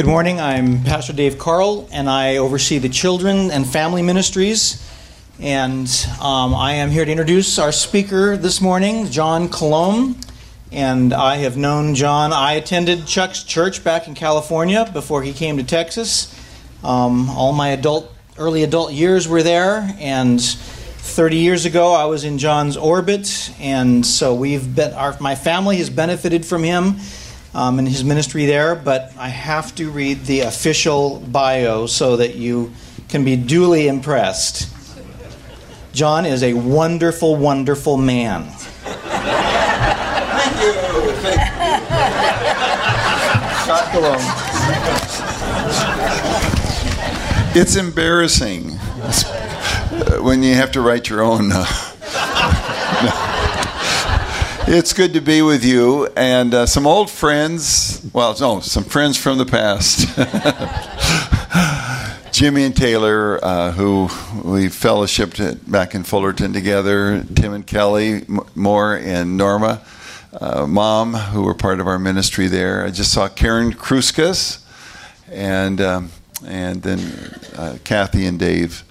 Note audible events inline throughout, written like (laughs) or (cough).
Good morning. I'm Pastor Dave Carl, and I oversee the children and family ministries. And um, I am here to introduce our speaker this morning, John Coulombe. And I have known John. I attended Chuck's church back in California before he came to Texas. Um, all my adult, early adult years were there, and 30 years ago I was in John's orbit, and so we've been. Our, my family has benefited from him um, in his ministry there, but I have to read the official bio so that you can be duly impressed. John is a wonderful, wonderful man. Thank you. Thank you. It's embarrassing when you have to write your own. Uh, it's good to be with you and uh, some old friends. Well, no, some friends from the past. (laughs) Jimmy and Taylor, uh, who we fellowshipped back in Fullerton together. Tim and Kelly Moore and Norma, uh, Mom, who were part of our ministry there. I just saw Karen Kruskas, and um, and then uh, Kathy and Dave.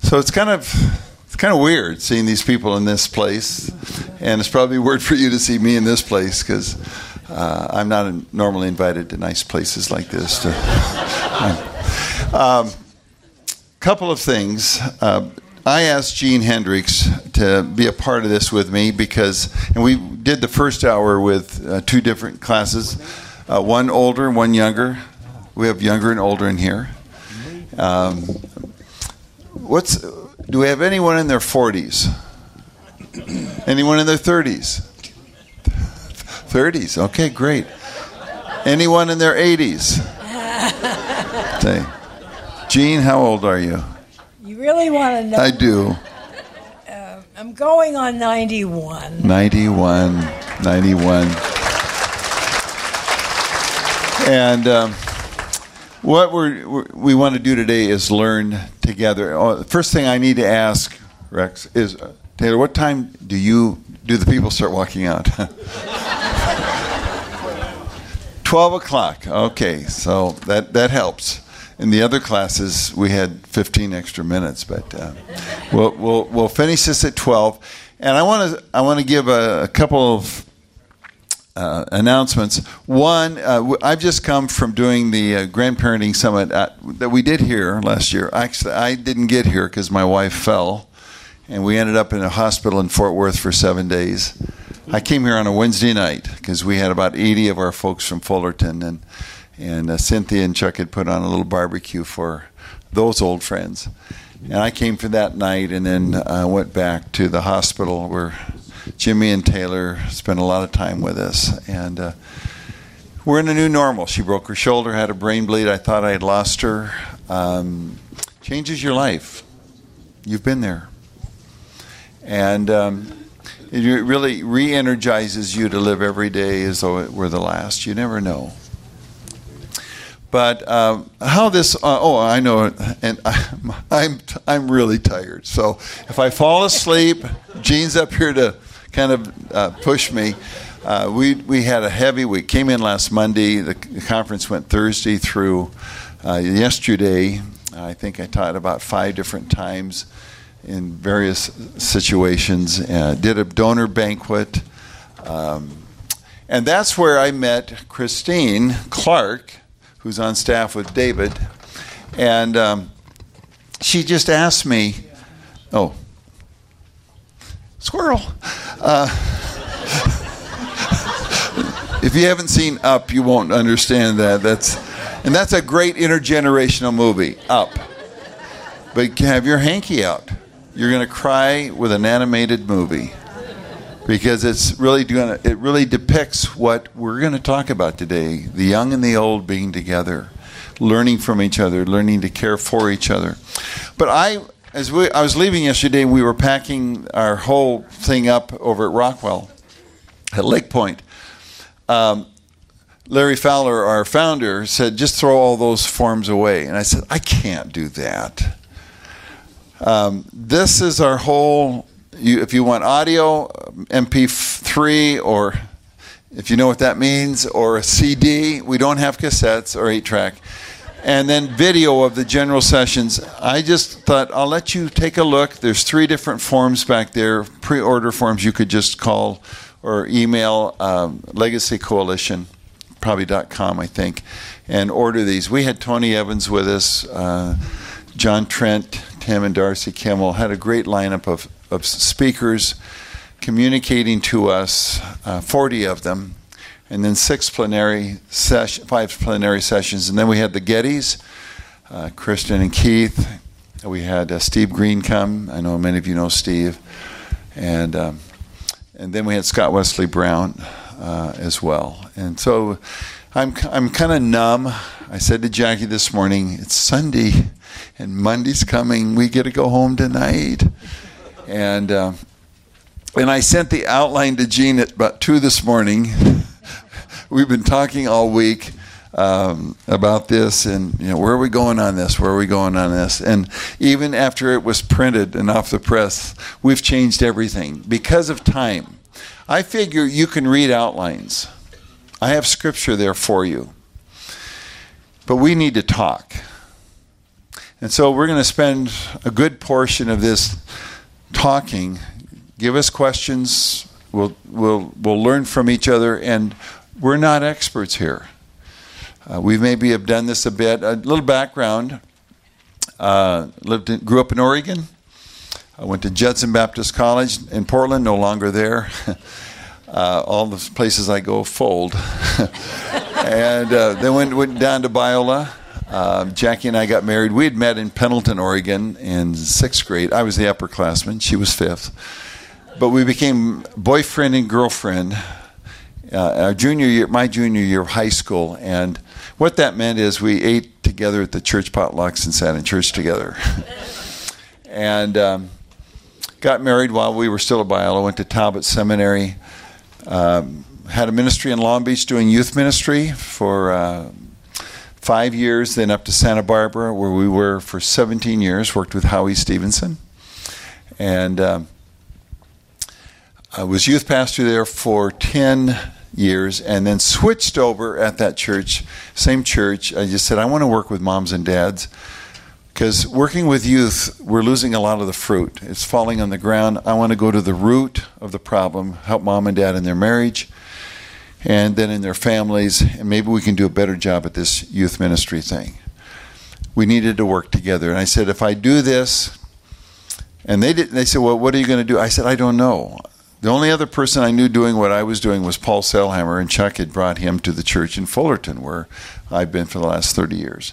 So it's kind of kind of weird seeing these people in this place, and it's probably weird for you to see me in this place because uh, I'm not normally invited to nice places like this. To, (laughs) um, couple of things. Uh, I asked Jeanne Hendricks to be a part of this with me because, and we did the first hour with uh, two different classes, uh, one older, one younger. We have younger and older in here. Um, what's do we have anyone in their 40s? Anyone in their 30s? 30s. Okay, great. Anyone in their 80s? Say, Jeanne, how old are you? You really want to know? I do. Uh, I'm going on 91. 91. 91. And um, what we want to do today is learn together. The first thing I need to ask, Rex, is uh, Taylor, what time do you do the people start walking out? (laughs) 12 o'clock. Okay, so that, that helps. In the other classes, we had 15 extra minutes, but uh, we'll, we'll, we'll finish this at 12. And I want to I want to give a, a couple of uh, announcements. One, uh, I've just come from doing the uh, grandparenting summit at, that we did here last year. Actually, I didn't get here because my wife fell, and we ended up in a hospital in Fort Worth for seven days. I came here on a Wednesday night because we had about 80 of our folks from Fullerton, and and uh, Cynthia and Chuck had put on a little barbecue for those old friends. And I came for that night, and then uh, went back to the hospital where Jimmy and Taylor spent a lot of time with us, and uh, we're in a new normal. She broke her shoulder, had a brain bleed. I thought I had lost her. Um, changes your life. You've been there, and um, it really re-energizes you to live every day as though it were the last. You never know. But um, how this? Uh, oh, I know, and I, (laughs) I'm I'm really tired. So if I fall asleep, Jeanne's up here to kind of uh, pushed me. Uh, we we had a heavy week. Came in last Monday. The, conference went Thursday through uh, yesterday. I think I taught about five different times in various situations. Uh, did a donor banquet, um, and that's where I met Christine Clark, who's on staff with David, and um, she just asked me, "Oh." Squirrel. Uh, (laughs) if you haven't seen Up, you won't understand that. That's and that's a great intergenerational movie, Up. But have your hanky out. You're going to cry with an animated movie because it's really going it really depicts what we're going to talk about today: the young and the old being together, learning from each other, learning to care for each other. But I as we, I was leaving yesterday, we were packing our whole thing up over at Rockwall, at Lake Pointe. Um, Larry Fowler, our founder, said, just throw all those forms away. And I said, I can't do that. Um, this is our whole, you, if you want audio, MP3, or if you know what that means, or a CD. We don't have cassettes or 8 track. And then video of the general sessions. I just thought I'll let you take a look. There's three different forms back there, pre order forms you could just call or email um, Legacy Coalition, probably .com, I think, and order these. We had Tony Evans with us, uh, John Trent, Tim, and Darcy Kimmel. Had a great lineup of, of speakers communicating to us, uh, 40 of them, and then six plenary session, five plenary sessions, and then we had the Gettys, uh, Kristyn and Keith. We had uh, Steve Green come. I know many of you know Steve, and um, and then we had Scott Wesley Brown uh, as well. And so I'm I'm kind of numb. I said to Jackie this morning, "It's Sunday, and Monday's coming. We get to go home tonight." And uh, and I sent the outline to Jeanne at about two this morning. We've been talking all week um, about this, and you know, where are we going on this? Where are we going on this? And even after it was printed and off the press, we've changed everything because of time. I figure you can read outlines. I have scripture there for you, but we need to talk. And so we're going to spend a good portion of this talking. Give us questions. We'll, we'll, we'll learn from each other, and we're not experts here. Uh, we maybe have done this a bit. A little background: uh, lived, in, grew up in Oregon. I went to Judson Baptist College in Portland. No longer there. (laughs) uh, all the places I go fold. (laughs) and uh, then went went down to Biola. Uh, Jackie and I got married. We had met in Pendleton, Oregon, in sixth grade. I was the upperclassman; she was fifth. But we became boyfriend and girlfriend uh, our junior year, my junior year of high school, and what that meant is we ate together at the church potlucks and sat in church together, (laughs) and um, got married while we were still at Biola. Went to Talbot Seminary, um, had a ministry in Long Beach doing youth ministry for. Uh, five years, then up to Santa Barbara, where we were for 17 years, worked with Howie Stevenson. And um, I was youth pastor there for 10 years and then switched over at that church, same church. I just said, I want to work with moms and dads because working with youth, we're losing a lot of the fruit. It's falling on the ground. I want to go to the root of the problem, help mom and dad in their marriage and then in their families, and maybe we can do a better job at this youth ministry thing. We needed to work together. And I said, if I do this, and they did, they said, well, what are you going to do? I said, I don't know. The only other person I knew doing what I was doing was Paul Sailhamer, and Chuck had brought him to the church in Fullerton, where I've been for the last 30 years.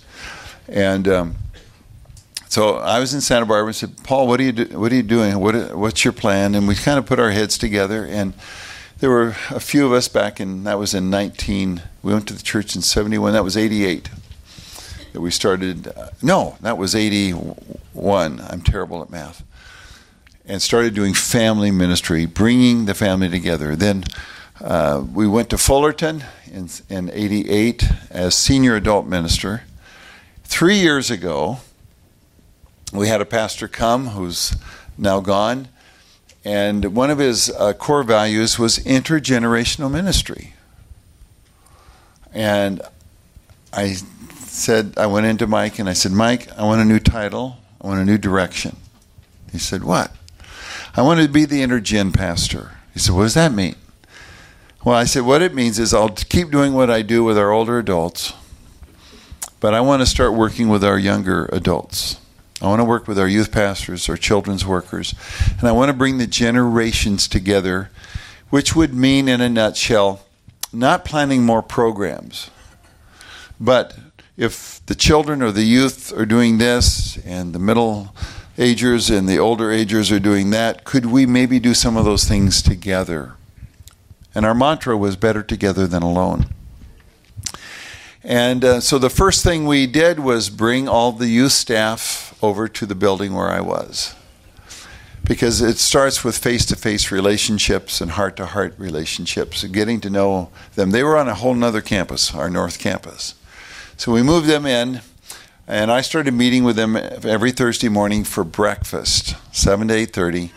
And um, so I was in Santa Barbara and said, Paul, what are you, do- what are you doing? What, what's your plan? And we kind of put our heads together. And there were a few of us back in, that was in 19, we went to the church in 71, that was 88 that we started. Uh, no, that was 81. I'm terrible at math and started doing family ministry, bringing the family together. Then uh, we went to Fullerton in, in 88 as senior adult minister. Three years ago, we had a pastor come who's now gone, and one of his uh, core values was intergenerational ministry. And I said, I went into Mike and I said, Mike, I want a new title, I want a new direction. He said, What? I want to be the intergen pastor. He said, What does that mean? Well, I said, What it means is I'll keep doing what I do with our older adults, but I want to start working with our younger adults. I want to work with our youth pastors, our children's workers, and I want to bring the generations together, which would mean, in a nutshell, not planning more programs, but if the children or the youth are doing this and the middle agers and the older agers are doing that, could we maybe do some of those things together? And our mantra was better together than alone. And uh, so the first thing we did was bring all the youth staff over to the building where I was. Because it starts with face to face relationships and heart to heart relationships and getting to know them. They were on a whole other campus, our North Campus. So we moved them in and I started meeting with them every Thursday morning for breakfast, seven to eight thirty.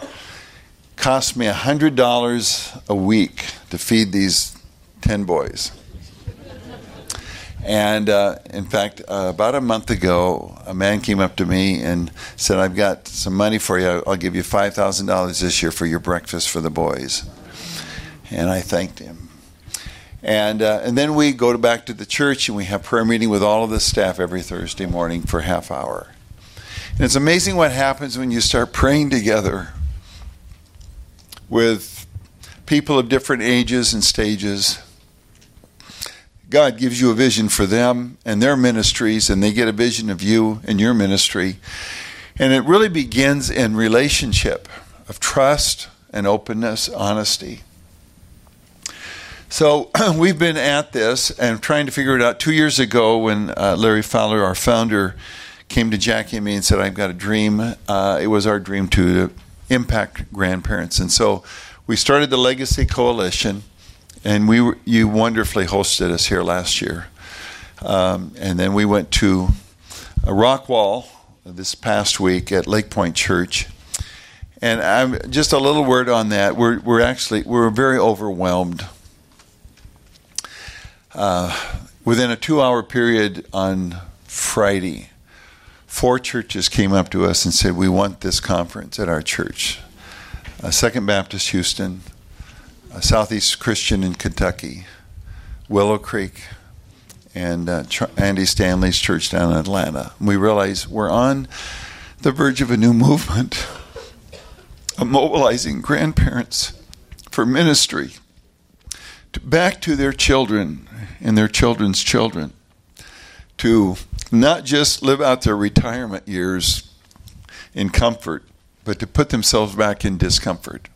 Cost me hundred dollars a week to feed these 10 boys. And uh, in fact, uh, about a month ago, a man came up to me and said, I've got some money for you. I'll give you $5,000 this year for your breakfast for the boys. And I thanked him. And, uh, and then we go to back to the church and we have prayer meeting with all of the staff every Thursday morning for half hour. And it's amazing what happens when you start praying together with people of different ages and stages. God gives you a vision for them and their ministries, and they get a vision of you and your ministry. And it really begins in relationship of trust and openness, honesty. So (clears throat) we've been at this and trying to figure it out. Two years ago, when uh, Larry Fowler, our founder, came to Jackie and me and said, I've got a dream. Uh, it was our dream to impact grandparents. And so we started the Legacy Coalition, and we were, you wonderfully hosted us here last year. Um, and then we went to a Rockwall this past week at Lake Pointe Church. And I'm, just a little word on that. We're, we're actually we're very overwhelmed. Uh, within a two-hour period on Friday, four churches came up to us and said, We want this conference at our church. Uh, Second Baptist Houston, uh, Southeast Christian in Kentucky, Willow Creek, and uh, Andy Stanley's church down in Atlanta. We realized we're on the verge of a new (laughs) movement of mobilizing grandparents for ministry back to their children and their children's children to not just live out their retirement years in comfort, but to put themselves back in discomfort,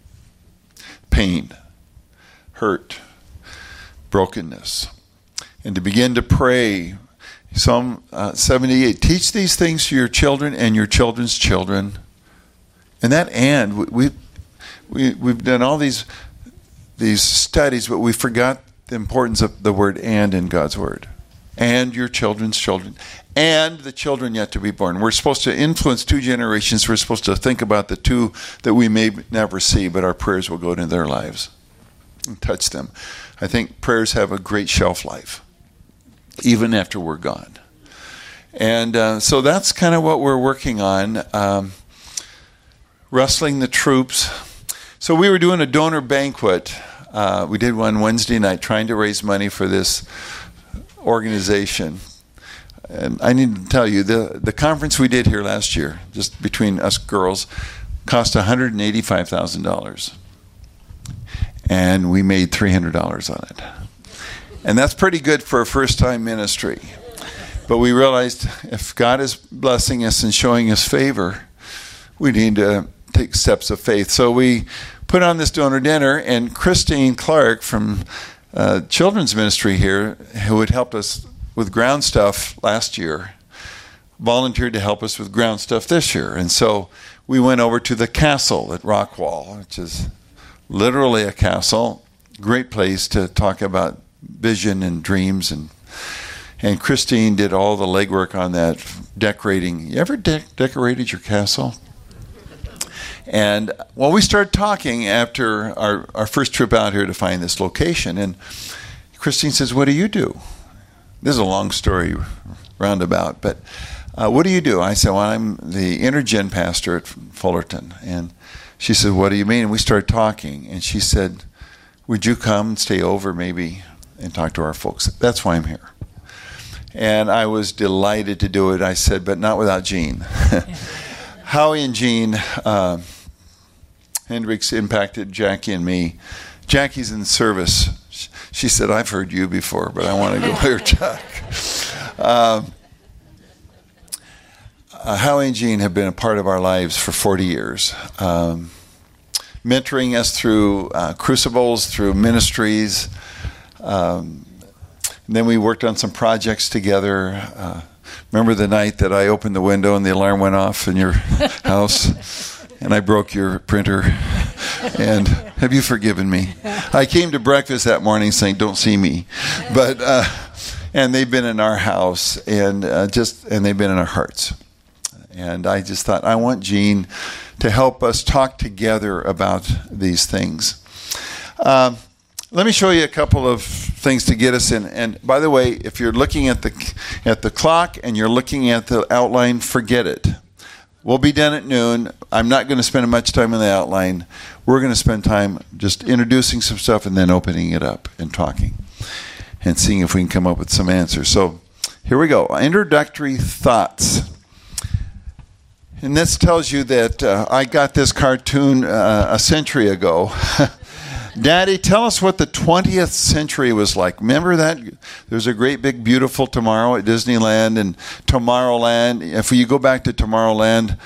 pain, hurt, brokenness, and to begin to pray. Psalm uh, 78 Teach these things to your children and your children's children. And that and, we, we, we've done all these, these studies, but we forgot the importance of the word and in God's word and your children's children, and the children yet to be born. We're supposed to influence two generations. We're supposed to think about the two that we may never see, but our prayers will go into their lives and touch them. I think prayers have a great shelf life, even after we're gone. And uh, so that's kind of what we're working on um, wrestling the troops. So we were doing a donor banquet. Uh, we did one Wednesday night trying to raise money for this organization. And I need to tell you, the, the conference we did here last year, just between us girls, cost $185,000. And we made $300 on it. And that's pretty good for a first time ministry. But we realized if God is blessing us and showing us favor, we need to take steps of faith. So we put on this donor dinner, and Christine Clark from uh, children's ministry here, who had helped us with ground stuff last year, volunteered to help us with ground stuff this year. And so we went over to the castle at Rockwall, which is literally a castle. Great place to talk about vision and dreams and and Christine did all the legwork on that decorating. You ever de- decorated your castle? And well, we started talking after our, our first trip out here to find this location. And Christine says, What do you do? This is a long story roundabout, but uh, what do you do? I said, Well, I'm the Intergen pastor at Fullerton. And she said, What do you mean? And we started talking. And she said, Would you come and stay over maybe and talk to our folks? That's why I'm here. And I was delighted to do it. I said, But not without Jeanne. (laughs) Howie and Jeanne. Uh, Hendricks impacted Jackie and me. Jackie's in service. She said, I've heard you before, but I want to go hear Jack. Uh, uh, Howie and Jeanne have been a part of our lives for 40 years, um, mentoring us through uh, crucibles, through ministries. Um, then we worked on some projects together. Remember the night that I opened the window and the alarm went off in your (laughs) house? and I broke your printer. And have you forgiven me? I came to breakfast that morning saying, "Don't see me," but uh, and they've been in our house and uh, just and they've been in our hearts. And I just thought I want Jeanne to help us talk together about these things. Um, let me show you a couple of things to get us in. And by the way, if you're looking at the at the clock and you're looking at the outline, forget it. We'll be done at noon. I'm not going to spend much time on the outline. We're going to spend time just introducing some stuff and then opening it up and talking and seeing if we can come up with some answers. So here we go. Introductory thoughts. And this tells you that uh, I got this cartoon uh, a century ago. (laughs) Daddy, tell us what the 20th century was like. Remember that? There's a great big beautiful tomorrow at Disneyland and Tomorrowland. If you go back to Tomorrowland,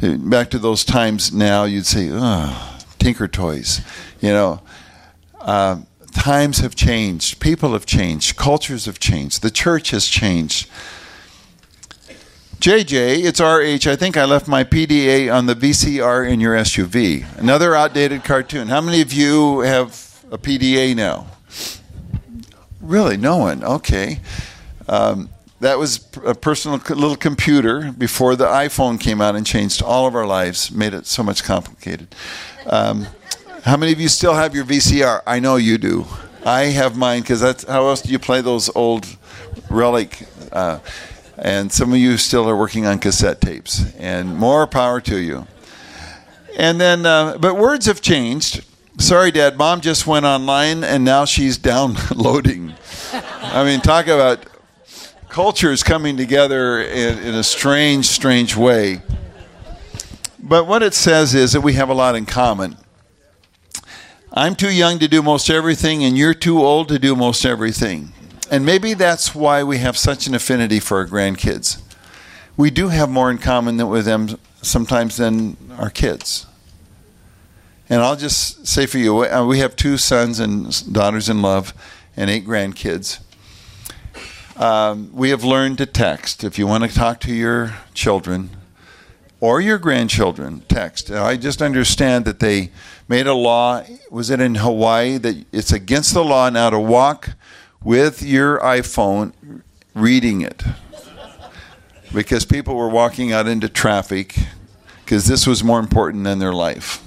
back to those times now, you'd say, oh, Tinker Toys. You know, uh, times have changed. People have changed. Cultures have changed. The church has changed. JJ, it's RH. I think I left my PDA on the VCR in your SUV. Another outdated cartoon. How many of you have a PDA now? Really, no one. Okay. Um, that was a personal little computer before the iPhone came out and changed all of our lives, made it so much complicated. Um, how many of you still have your VCR? I know you do. I have mine because that's how else do you play those old relic? Uh, and some of you still are working on cassette tapes, and more power to you. And then, uh, but words have changed. Sorry, Dad, Mom just went online and now she's (laughs) downloading. I mean, talk about cultures coming together in, in a strange, strange way. But what it says is that we have a lot in common. I'm too young to do most everything, and you're too old to do most everything. And maybe that's why we have such an affinity for our grandkids. We do have more in common with them sometimes than our kids. And I'll just say for you, uh, we have two sons and daughters in love and eight grandkids. Um, we have learned to text. If you want to talk to your children or your grandchildren, text. I just understand that they made a law, was it in Hawaii, that it's against the law now to walk with your iPhone reading it because people were walking out into traffic because this was more important than their life.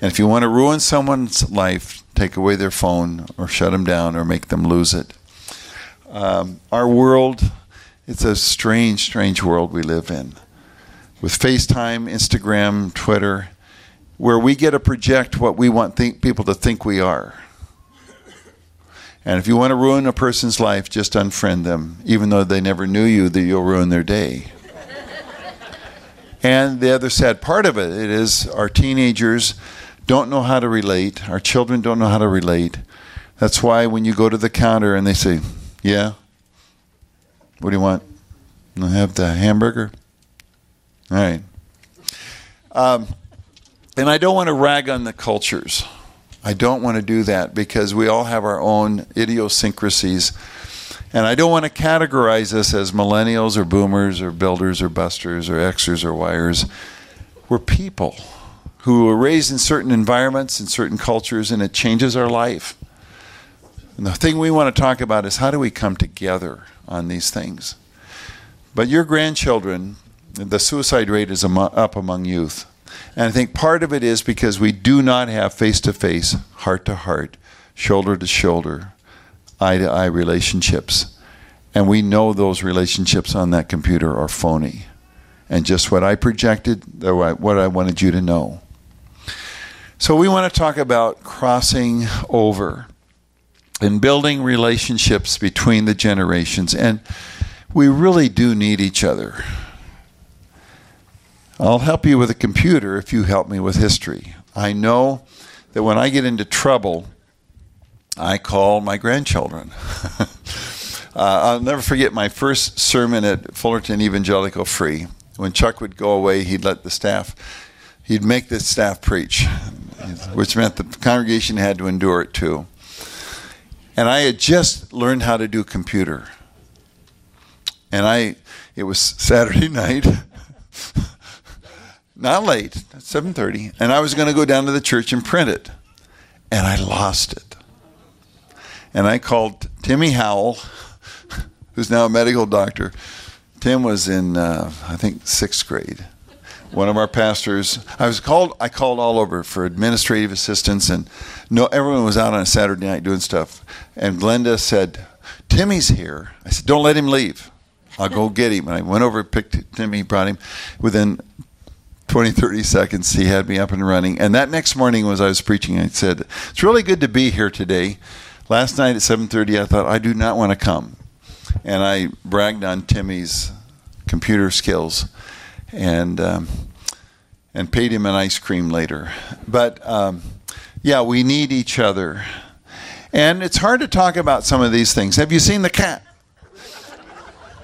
And if you want to ruin someone's life, take away their phone or shut them down or make them lose it. Um, our world, it's a strange, strange world we live in. With FaceTime, Instagram, Twitter, where we get to project what we want people to think we are. And if you want to ruin a person's life, just unfriend them, even though they never knew you, that you'll ruin their day. and the other sad part of it, it is our teenagers don't know how to relate. Our children don't know how to relate. That's why when you go to the counter and they say, "Yeah, what do you want? I have the hamburger." All right. Um, and I don't want to rag on the cultures. I don't want to do that because we all have our own idiosyncrasies. And I don't want to categorize us as millennials or boomers or builders or busters or Xers or Yers. We're people who are raised in certain environments and certain cultures, and it changes our life. And the thing we want to talk about is how do we come together on these things? But your grandchildren, the suicide rate is up among youth. And I think part of it is because we do not have face to face, heart to heart, shoulder to shoulder, eye to eye relationships. And we know those relationships on that computer are phony. And just what I projected, what I wanted you to know. So we want to talk about crossing over and building relationships between the generations. And we really do need each other. I'll help you with a computer if you help me with history. I know that when I get into trouble, I call my grandchildren. (laughs) uh, I'll never forget my first sermon at Fullerton Evangelical Free. When Chuck would go away, he'd let the staff, he'd make the staff preach, which meant the congregation had to endure it too. And I had just learned how to do a computer. And I, it was Saturday (laughs) night not late, 7:30, and I was going to go down to the church and print it. And I lost it. And I called Timmy Howell, (laughs) who's now a medical doctor. Tim was in, uh, I think, sixth grade. one of our pastors. I was called. I called all over for administrative assistance, and no, everyone was out on a Saturday night doing stuff. And Glenda said, "Timmy's here." I said, "Don't let him leave. I'll go get him." And I went over, picked Timmy, brought him. Within 20, 30 seconds, he had me up and running. And that next morning, as I was preaching, I said, "It's really good to be here today." Last night at 7:30, I thought I do not want to come, and I bragged on Timmy's computer skills, and um, and paid him an ice cream later. But um, yeah, we need each other, and it's hard to talk about some of these things. Have you seen the cat?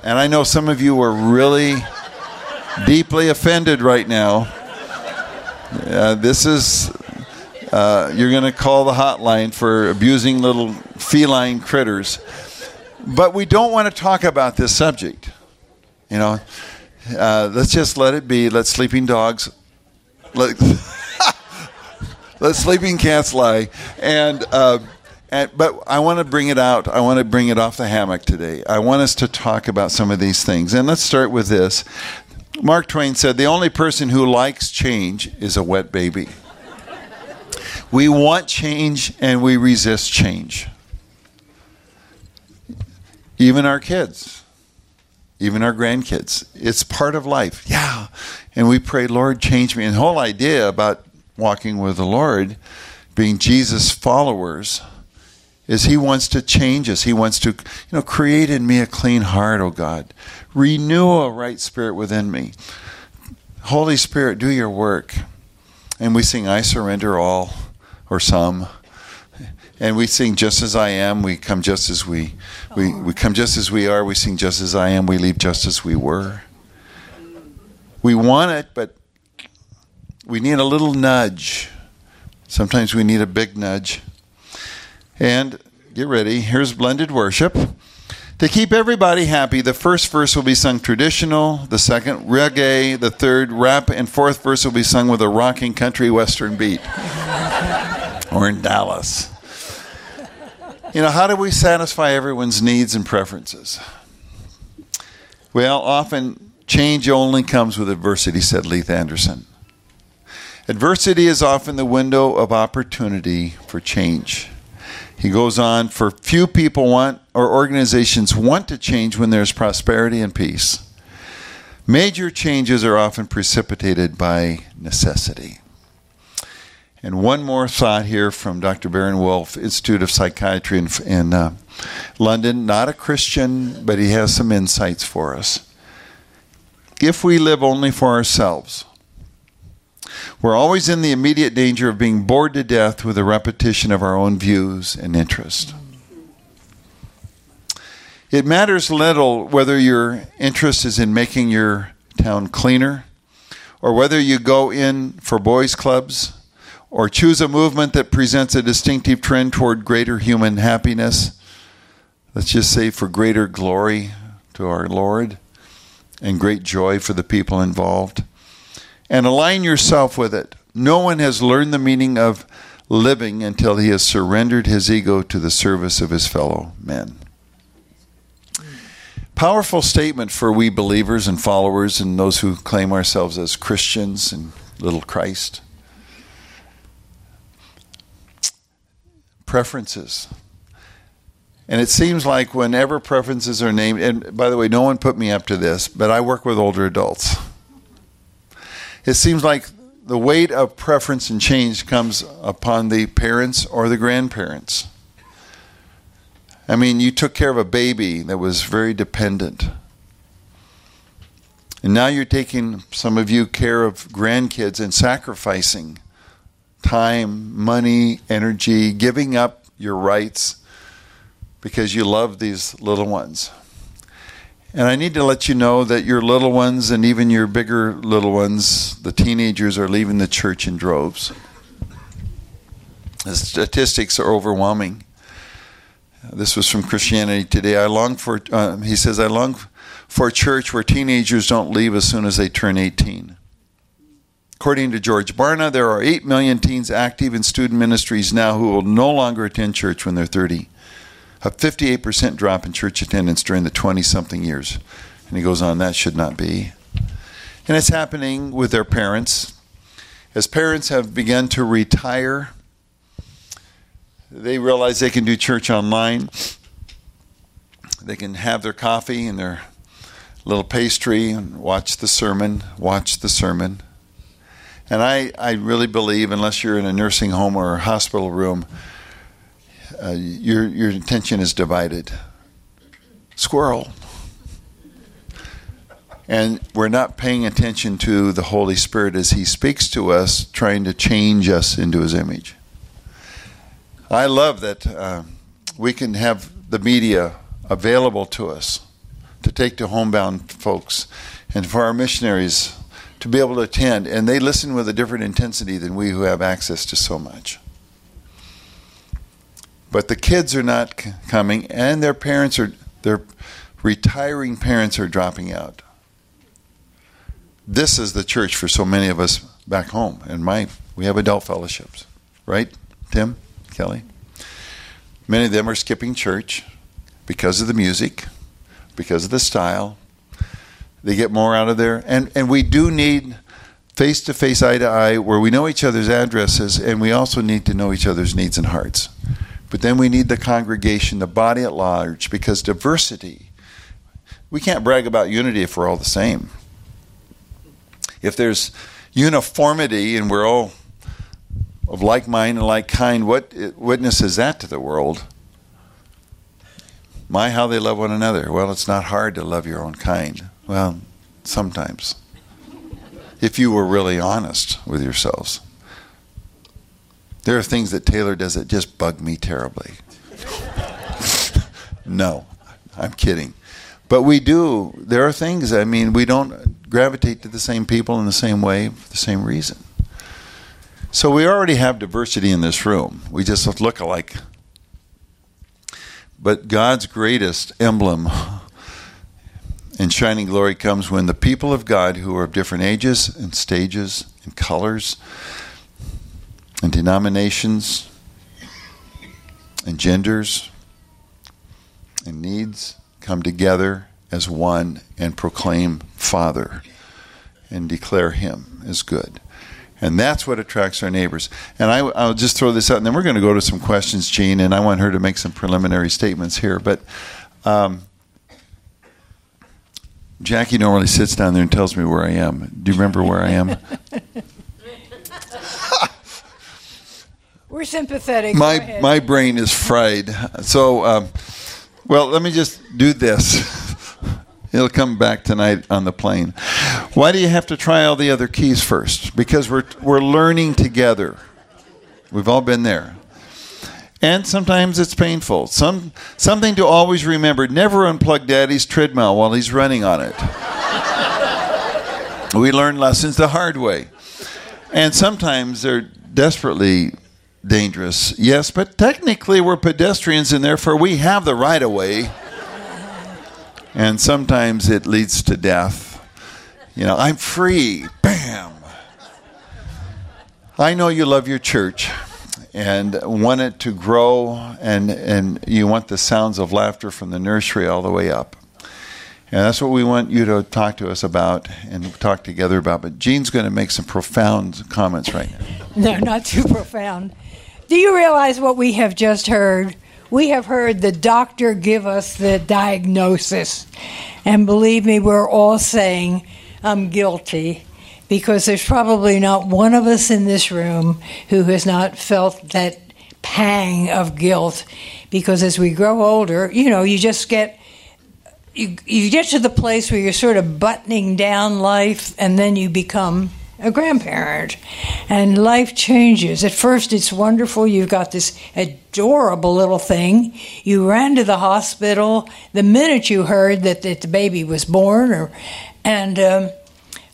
And I know some of you were really deeply offended right now. Uh, this is uh, you're going to call the hotline for abusing little feline critters. But we don't want to talk about this subject. You know, uh, let's just let it be. Let sleeping dogs, let, (laughs) let sleeping cats lie. And, uh, and but I want to bring it out. I want to bring it off the hammock today. I want us to talk about some of these things. And let's start with this. Mark Twain said, "The only person who likes change is a wet baby." We want change and we resist change. Even our kids, even our grandkids. It's part of life. Yeah. And we pray, Lord, change me. And the whole idea about walking with the Lord, being Jesus followers, is he wants to change us. He wants to, you know, create in me a clean heart, oh God. Renew a right spirit within me. Holy Spirit, do your work. And we sing, I surrender all or some. And we sing just as I am, we come just as we we, we come just as we are, we sing just as I am, we leave just as we were. We want it, but we need a little nudge. Sometimes we need a big nudge. And get ready, here's blended worship. To keep everybody happy, the first verse will be sung traditional, the second reggae, the third rap, and fourth verse will be sung with a rocking country western beat. (laughs) or in Dallas. You know, how do we satisfy everyone's needs and preferences? Well, often change only comes with adversity, said Leith Anderson. Adversity is often the window of opportunity for change. He goes on, for few people want or organizations want to change when there's prosperity and peace. Major changes are often precipitated by necessity. And one more thought here from Dr. Baron Wolf, Institute of Psychiatry in, in uh, London. Not a Christian, but he has some insights for us. If we live only for ourselves, we're always in the immediate danger of being bored to death with a repetition of our own views and interests. It matters little whether your interest is in making your town cleaner or whether you go in for boys' clubs or choose a movement that presents a distinctive trend toward greater human happiness. Let's just say for greater glory to our Lord and great joy for the people involved. And align yourself with it. No one has learned the meaning of living until he has surrendered his ego to the service of his fellow men. Powerful statement for we believers and followers and those who claim ourselves as Christians and little Christ. Preferences. And it seems like whenever preferences are named, and by the way, no one put me up to this, but I work with older adults. It seems like the weight of preference and change comes upon the parents or the grandparents. I mean, you took care of a baby that was very dependent. And now you're taking, some of you, care of grandkids and sacrificing time, money, energy, giving up your rights because you love these little ones. And I need to let you know that your little ones and even your bigger little ones, the teenagers, are leaving the church in droves. The statistics are overwhelming. This was from Christianity Today. I long for, uh, he says, I long for a church where teenagers don't leave as soon as they turn 18. According to George Barna, there are 8 million teens active in student ministries now who will no longer attend church when they're 30. A 58% drop in church attendance during the 20 something years. And he goes on, that should not be. And it's happening with their parents. As parents have begun to retire, they realize they can do church online. They can have their coffee and their little pastry and watch the sermon, watch the sermon. And I, I really believe, unless you're in a nursing home or a hospital room, uh, your, your attention is divided. Squirrel. And we're not paying attention to the Holy Spirit as He speaks to us, trying to change us into His image. I love that uh, we can have the media available to us to take to homebound folks and for our missionaries to be able to attend. And they listen with a different intensity than we who have access to so much. But the kids are not c- coming, and their parents are, their retiring parents are dropping out. This is the church for so many of us back home. And my, we have adult fellowships, right, Tim, Kelly? Many of them are skipping church because of the music, because of the style. They get more out of there. And, and we do need face to face, eye to eye, where we know each other's addresses and we also need to know each other's needs and hearts. But then we need the congregation, the body at large, because diversity, we can't brag about unity if we're all the same. If there's uniformity and we're all of like mind and like kind, what witness is that to the world? My, how they love one another. Well, it's not hard to love your own kind. Well, sometimes. If you were really honest with yourselves. There are things that Taylor does that just bug me terribly. (laughs) no, I'm kidding. But we do. There are things, I mean, we don't gravitate to the same people in the same way for the same reason. So we already have diversity in this room. We just look alike. But God's greatest emblem (laughs) and shining glory comes when the people of God, who are of different ages and stages and colors and denominations and genders and needs, come together as one and proclaim Father and declare Him as good. And that's what attracts our neighbors. And I, will just throw this out, and then we're going to go to some questions, Jeanne, and I want her to make some preliminary statements here. But um, Jackie normally sits down there and tells me where I am. Do you remember where I am? (laughs) We're sympathetic. my my brain is fried. So, um, well, let me just do this. It'll come back tonight on the plane. Why do you have to try all the other keys first? Because we're we're learning together. We've all been there. And sometimes it's painful. Some something to always remember, never unplug daddy's treadmill while he's running on it. we learn lessons the hard way. And sometimes they're desperately dangerous. Yes, but technically we're pedestrians and therefore we have the right of way. And sometimes it leads to death. You know, I'm free. Bam. I know you love your church and want it to grow and and you want the sounds of laughter from the nursery all the way up. And that's what we want you to talk to us about and talk together about. But Jeanne's going to make some profound comments right now. (laughs) No, not too profound. Do you realize what we have just heard? We have heard the doctor give us the diagnosis. And believe me, we're all saying, I'm guilty. Because there's probably not one of us in this room who has not felt that pang of guilt. Because as we grow older, you know, you just get you, you get to the place where you're sort of buttoning down life and then you become a grandparent and life changes. At first it's wonderful. You've got this adorable little thing. You ran to the hospital the minute you heard that, that the baby was born or and um,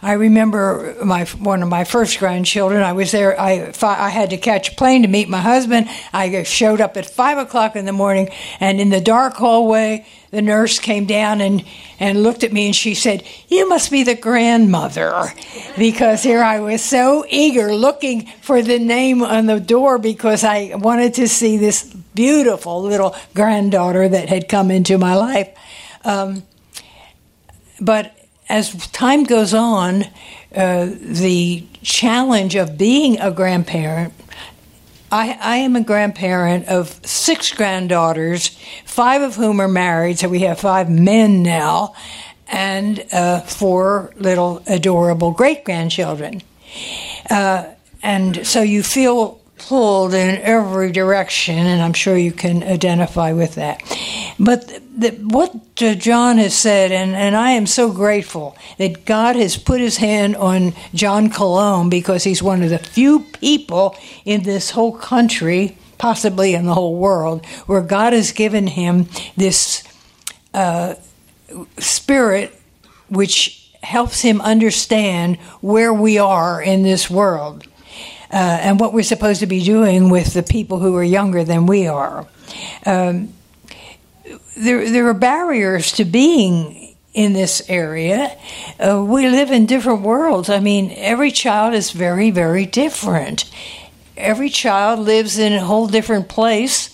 I remember my one of my first grandchildren. I was there. I I had to catch a plane to meet my husband. I showed up at five o'clock in the morning, and in the dark hallway, the nurse came down and and looked at me, and she said, "You must be the grandmother," because here I was so eager looking for the name on the door because I wanted to see this beautiful little granddaughter that had come into my life. Um, but as time goes on, uh, the challenge of being a grandparent. I, I, am a grandparent of six granddaughters, five of whom are married, so we have five men now, and uh, four little adorable great grandchildren. Uh, and so you feel pulled in every direction, and I'm sure you can identify with that. But the, what John has said, and, and I am so grateful that God has put his hand on John Coulombe because he's one of the few people in this whole country, possibly in the whole world, where God has given him this uh, spirit which helps him understand where we are in this world uh, and what we're supposed to be doing with the people who are younger than we are. Um, there, there are barriers to being in this area. Uh, we live in different worlds. I mean, every child is very, very different. Every child lives in a whole different place,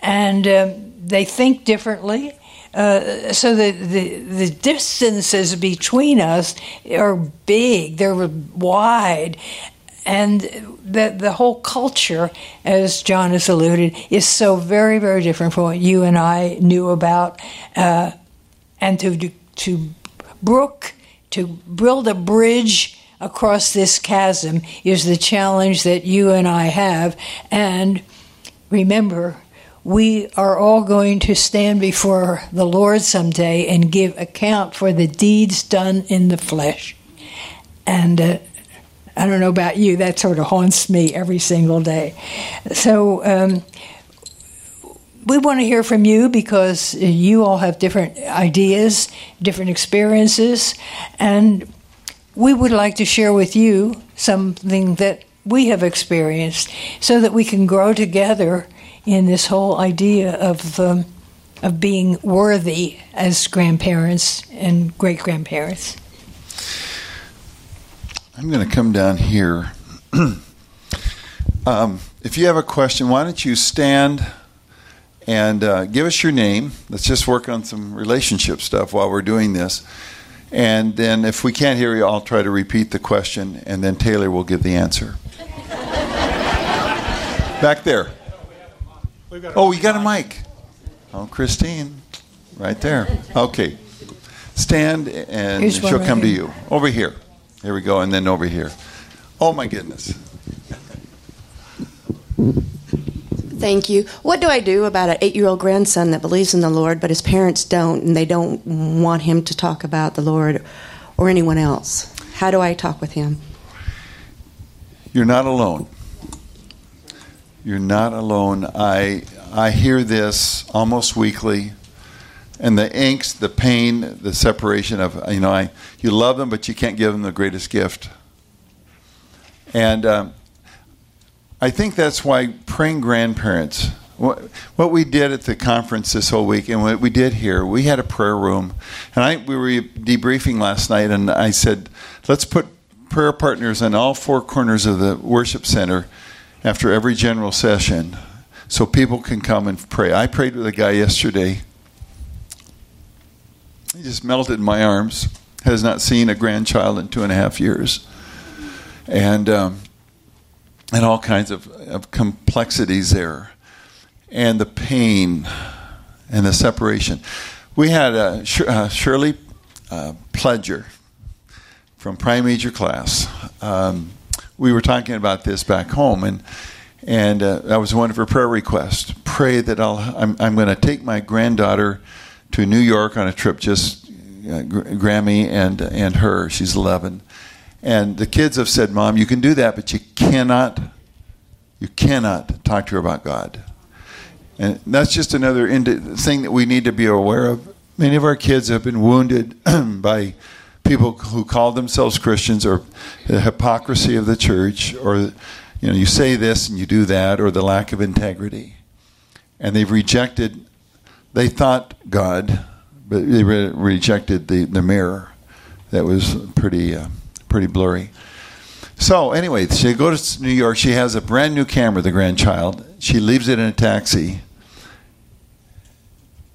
and uh, they think differently. Uh, so the, the, the distances between us are big, they're wide, and the the whole culture, as John has alluded, is so very very different from what you and I knew about, uh, and to to brook to build a bridge across this chasm is the challenge that you and I have, and remember. We are all going to stand before the Lord someday and give account for the deeds done in the flesh. And uh, I don't know about you, that sort of haunts me every single day. So, um, we want to hear from you because you all have different ideas, different experiences, and we would like to share with you something that we have experienced so that we can grow together in this whole idea of. Um, of being worthy as grandparents and great grandparents. I'm going to come down here. (clears throat) um, if you have a question, why don't you stand and uh, give us your name? Let's just work on some relationship stuff while we're doing this. And then if we can't hear you, I'll try to repeat the question, and then Taylor will give the answer. (laughs) Back there. Oh, you got a mic. Oh, Christine, right there. Okay. Stand, and Here's she'll one come right to you. Over here. Here we go, and then over here. Oh, my goodness. Thank you. What do I do about an eight year old grandson that believes in the Lord, but his parents don't, and they don't want him to talk about the Lord or anyone else? How do I talk with him? You're not alone. You're not alone. I I hear this almost weekly, and the angst, the pain, the separation of you know, I you love them, but you can't give them the greatest gift. And um, I think that's why praying grandparents. What, what we did at the conference this whole week, and what we did here, we had a prayer room, and I we were debriefing last night, and I said, let's put prayer partners on all four corners of the worship center after every general session so people can come and pray. I prayed with a guy yesterday. He just melted in my arms, has not seen a grandchild in two and a half years. And, um, and all kinds of, of complexities there. And the pain and the separation. We had Sh- uh, Shirley uh, Pledger from Prime Major class. Um, we were talking about this back home, and and uh, that was one of her prayer requests. Pray that I'll I'm, I'm going to take my granddaughter to New York on a trip. Just uh, Grammy and and her. She's 11, and the kids have said, "Mom, you can do that, but you cannot you cannot talk to her about God." And that's just another thing that we need to be aware of. Many of our kids have been wounded (clears throat) by people who call themselves Christians or the hypocrisy of the church or you know you say this and you do that or the lack of integrity. And they've rejected they thought God, but they re- rejected the, the mirror that was pretty uh, pretty blurry. So anyway, she goes to New York. She has a brand new camera, the grandchild. She leaves it in a taxi,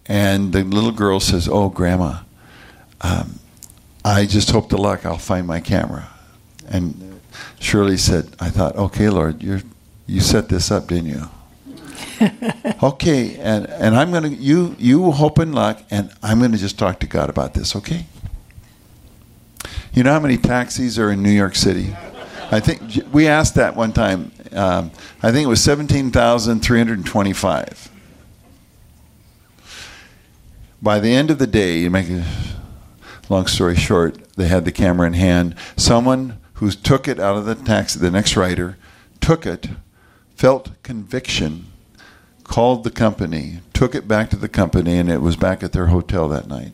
and the little girl says, "Oh, Grandma, um, I just hope to luck I'll find my camera. And Shirley said, I thought, okay, Lord, you you set this up, didn't you? (laughs) okay, and, and I'm gonna you you hope and luck, and I'm gonna just talk to God about this, okay? You know how many taxis are in New York City? I think we asked that one time. Um, I think it was seventeen thousand three hundred twenty-five. By the end of the day, you make a long story short, they had the camera in hand. Someone who took it out of the taxi, the next rider, took it, felt conviction, called the company, took it back to the company, and it was back at their hotel that night.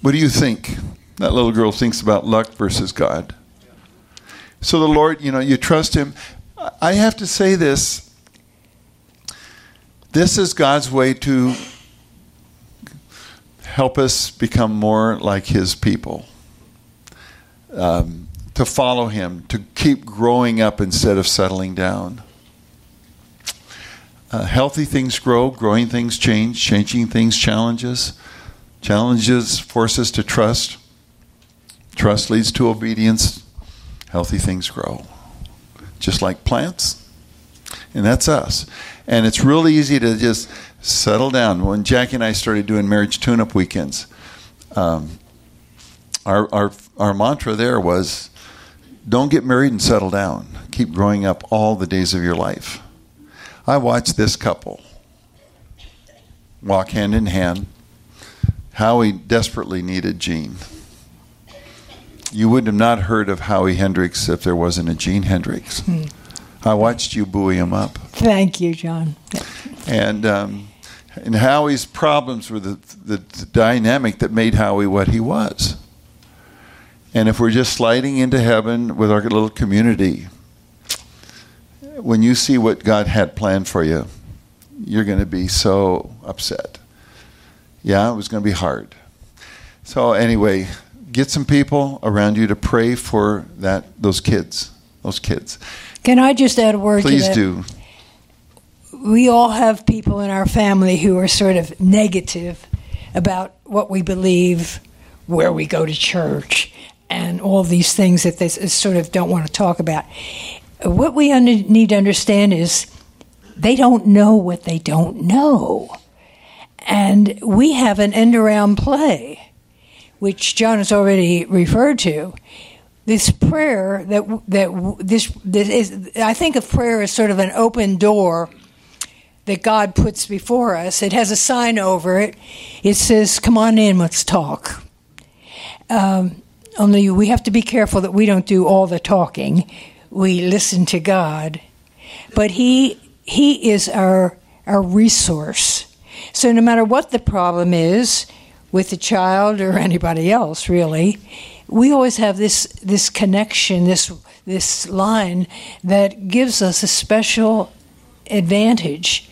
What do you think that little girl thinks about luck versus God? So the Lord, you know, you trust Him. I have to say this. This is God's way to help us become more like His people. Um, to follow Him, to keep growing up instead of settling down. Uh, healthy things grow, growing things change, changing things challenges. Challenges force us to trust. Trust leads to obedience. Healthy things grow. Just like plants. And that's us. And it's really easy to just settle down. When Jackie and I started doing marriage tune up weekends, um, our, our, our mantra there was don't get married and settle down. Keep growing up all the days of your life. I watched this couple walk hand in hand. Howie desperately needed Jeanne. You would have not heard of Howie Hendricks if there wasn't a Jeanne Hendricks. Hmm. I watched you buoy him up. Thank you, John. And um, and Howie's problems were the, the, the dynamic that made Howie what he was. And if we're just sliding into heaven with our little community, when you see what God had planned for you, you're going to be so upset. Yeah, it was going to be hard. So anyway, get some people around you to pray for that those kids, those kids. Can I just add a word Please to that? do. We all have people in our family who are sort of negative about what we believe, where we go to church, and all these things that they sort of don't want to talk about. What we need to understand is they don't know what they don't know. And we have an end around play, which John has already referred to. This prayer that that this, this is, I think of prayer as sort of an open door that God puts before us. It has a sign over it. It says, "Come on in, let's talk." Um, only we have to be careful that we don't do all the talking. We listen to God. But He He is our our resource. So no matter what the problem is with the child or anybody else really, we always have this this connection, this this line that gives us a special advantage.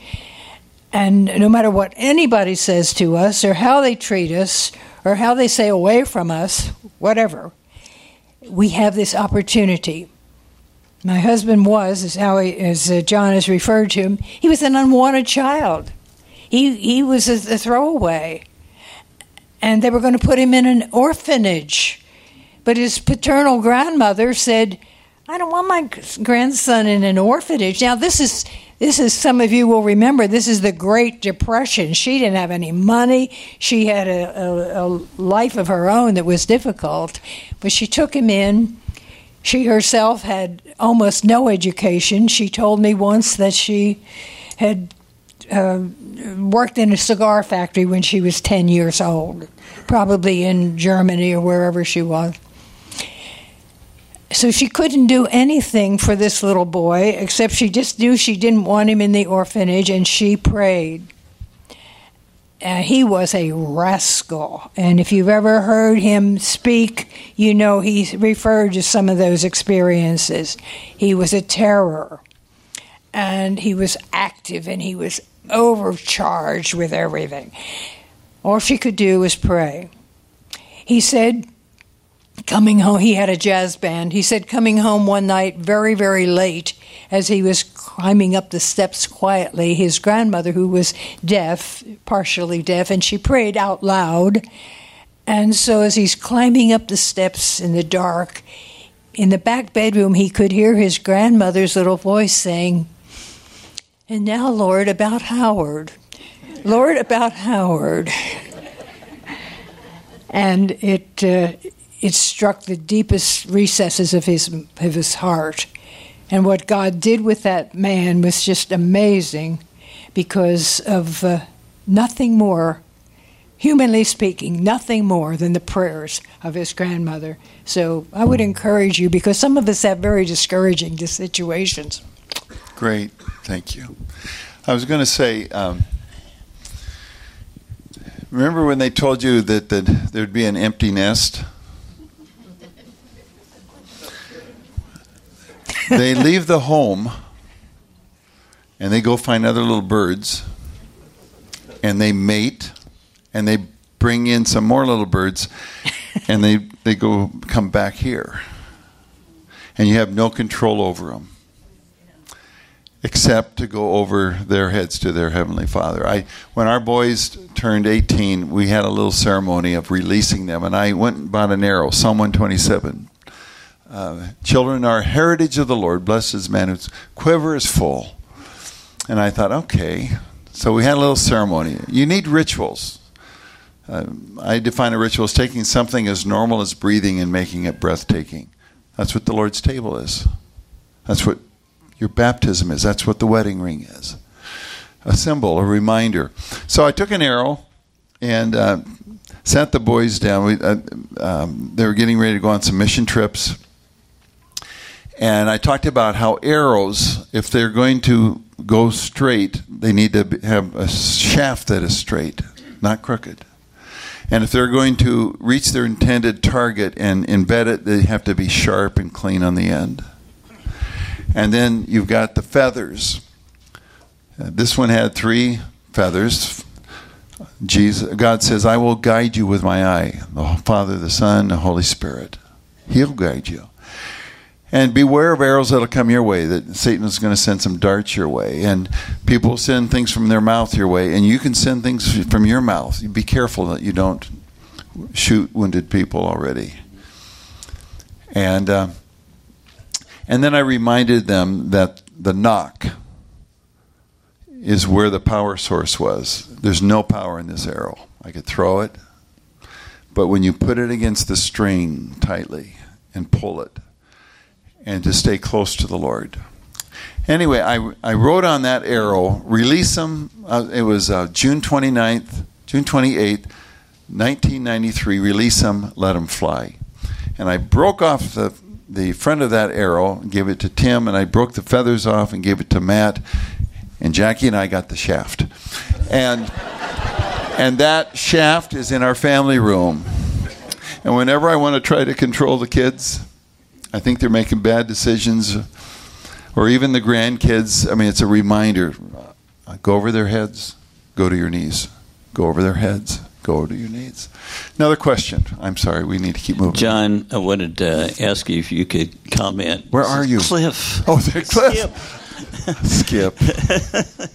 And no matter what anybody says to us or how they treat us or how they say away from us, whatever, we have this opportunity. My husband was, as Howie, as uh, John has referred to him, he was an unwanted child. He he was a, a throwaway, and they were going to put him in an orphanage. But his paternal grandmother said, "I don't want my grandson in an orphanage." Now this is this is, some of you will remember, this is the Great Depression. She didn't have any money. She had a, a, a life of her own that was difficult. But she took him in. She herself had almost no education. She told me once that she had uh, worked in a cigar factory when she was 10 years old, probably in Germany or wherever she was. So she couldn't do anything for this little boy except she just knew she didn't want him in the orphanage and she prayed. And he was a rascal. And if you've ever heard him speak, you know he referred to some of those experiences. He was a terror. And he was active and he was overcharged with everything. All she could do was pray. He said, coming home, he had a jazz band. He said, coming home one night very, very late, as he was climbing up the steps quietly, his grandmother, who was deaf, partially deaf, and she prayed out loud. And so as he's climbing up the steps in the dark, in the back bedroom, he could hear his grandmother's little voice saying, And now, Lord, about Howard. Lord, about Howard. And it, uh, it struck the deepest recesses of his, of his heart. And what God did with that man was just amazing because of uh, nothing more, humanly speaking, nothing more than the prayers of his grandmother. So I would encourage you because some of us have very discouraging situations. Great, thank you. I was going to say, um, remember when they told you that, that there'd be an empty nest? They leave the home and they go find other little birds and they mate and they bring in some more little birds and they, they go come back here. And you have no control over them except to go over their heads to their heavenly father. I when our boys turned 18 we had a little ceremony of releasing them and i went and bought an arrow psalm 127 uh, children are heritage of the Lord. Blessed is man whose quiver is full. And I thought, okay. So we had a little ceremony. You need rituals. Uh, I define a ritual as taking something as normal as breathing and making it breathtaking. That's what the Lord's table is. That's what your baptism is. That's what the wedding ring is. A symbol, a reminder. So I took an arrow and uh, sat the boys down. We, uh, um, they were getting ready to go on some mission trips and I talked about how arrows, if they're going to go straight, they need to have a shaft that is straight, not crooked. And if they're going to reach their intended target and embed it, they have to be sharp and clean on the end. And then you've got the feathers. Uh, this one had three feathers. Jesus, God says, I will guide you with my eye. The Father, the Son, the Holy Spirit. He'll guide you. And beware of arrows that'll come your way, that Satan is going to send some darts your way. And people send things from their mouth your way, and you can send things from your mouth. Be careful that you don't shoot wounded people already. And, uh, and then I reminded them that the nock is where the power source was. There's no power in this arrow. I could throw it, but when you put it against the string tightly and pull it, and to stay close to the Lord. Anyway, I, I wrote on that arrow, release them. Uh, it was uh, June 29th, June 28th, 1993, release them, let them fly. And I broke off the, the front of that arrow and gave it to Tim, and I broke the feathers off and gave it to Matt, and Jackie and I got the shaft. And, and that shaft is in our family room. And whenever I want to try to control the kids, I think they're making bad decisions, or even the grandkids. I mean, it's a reminder uh, go over their heads, go to your knees. Go over their heads, go to your knees. Another question. I'm sorry, we need to keep moving. John, I wanted to ask you if you could comment. Where are you? Cliff. Oh, there, Cliff. Skip. (laughs) Skip.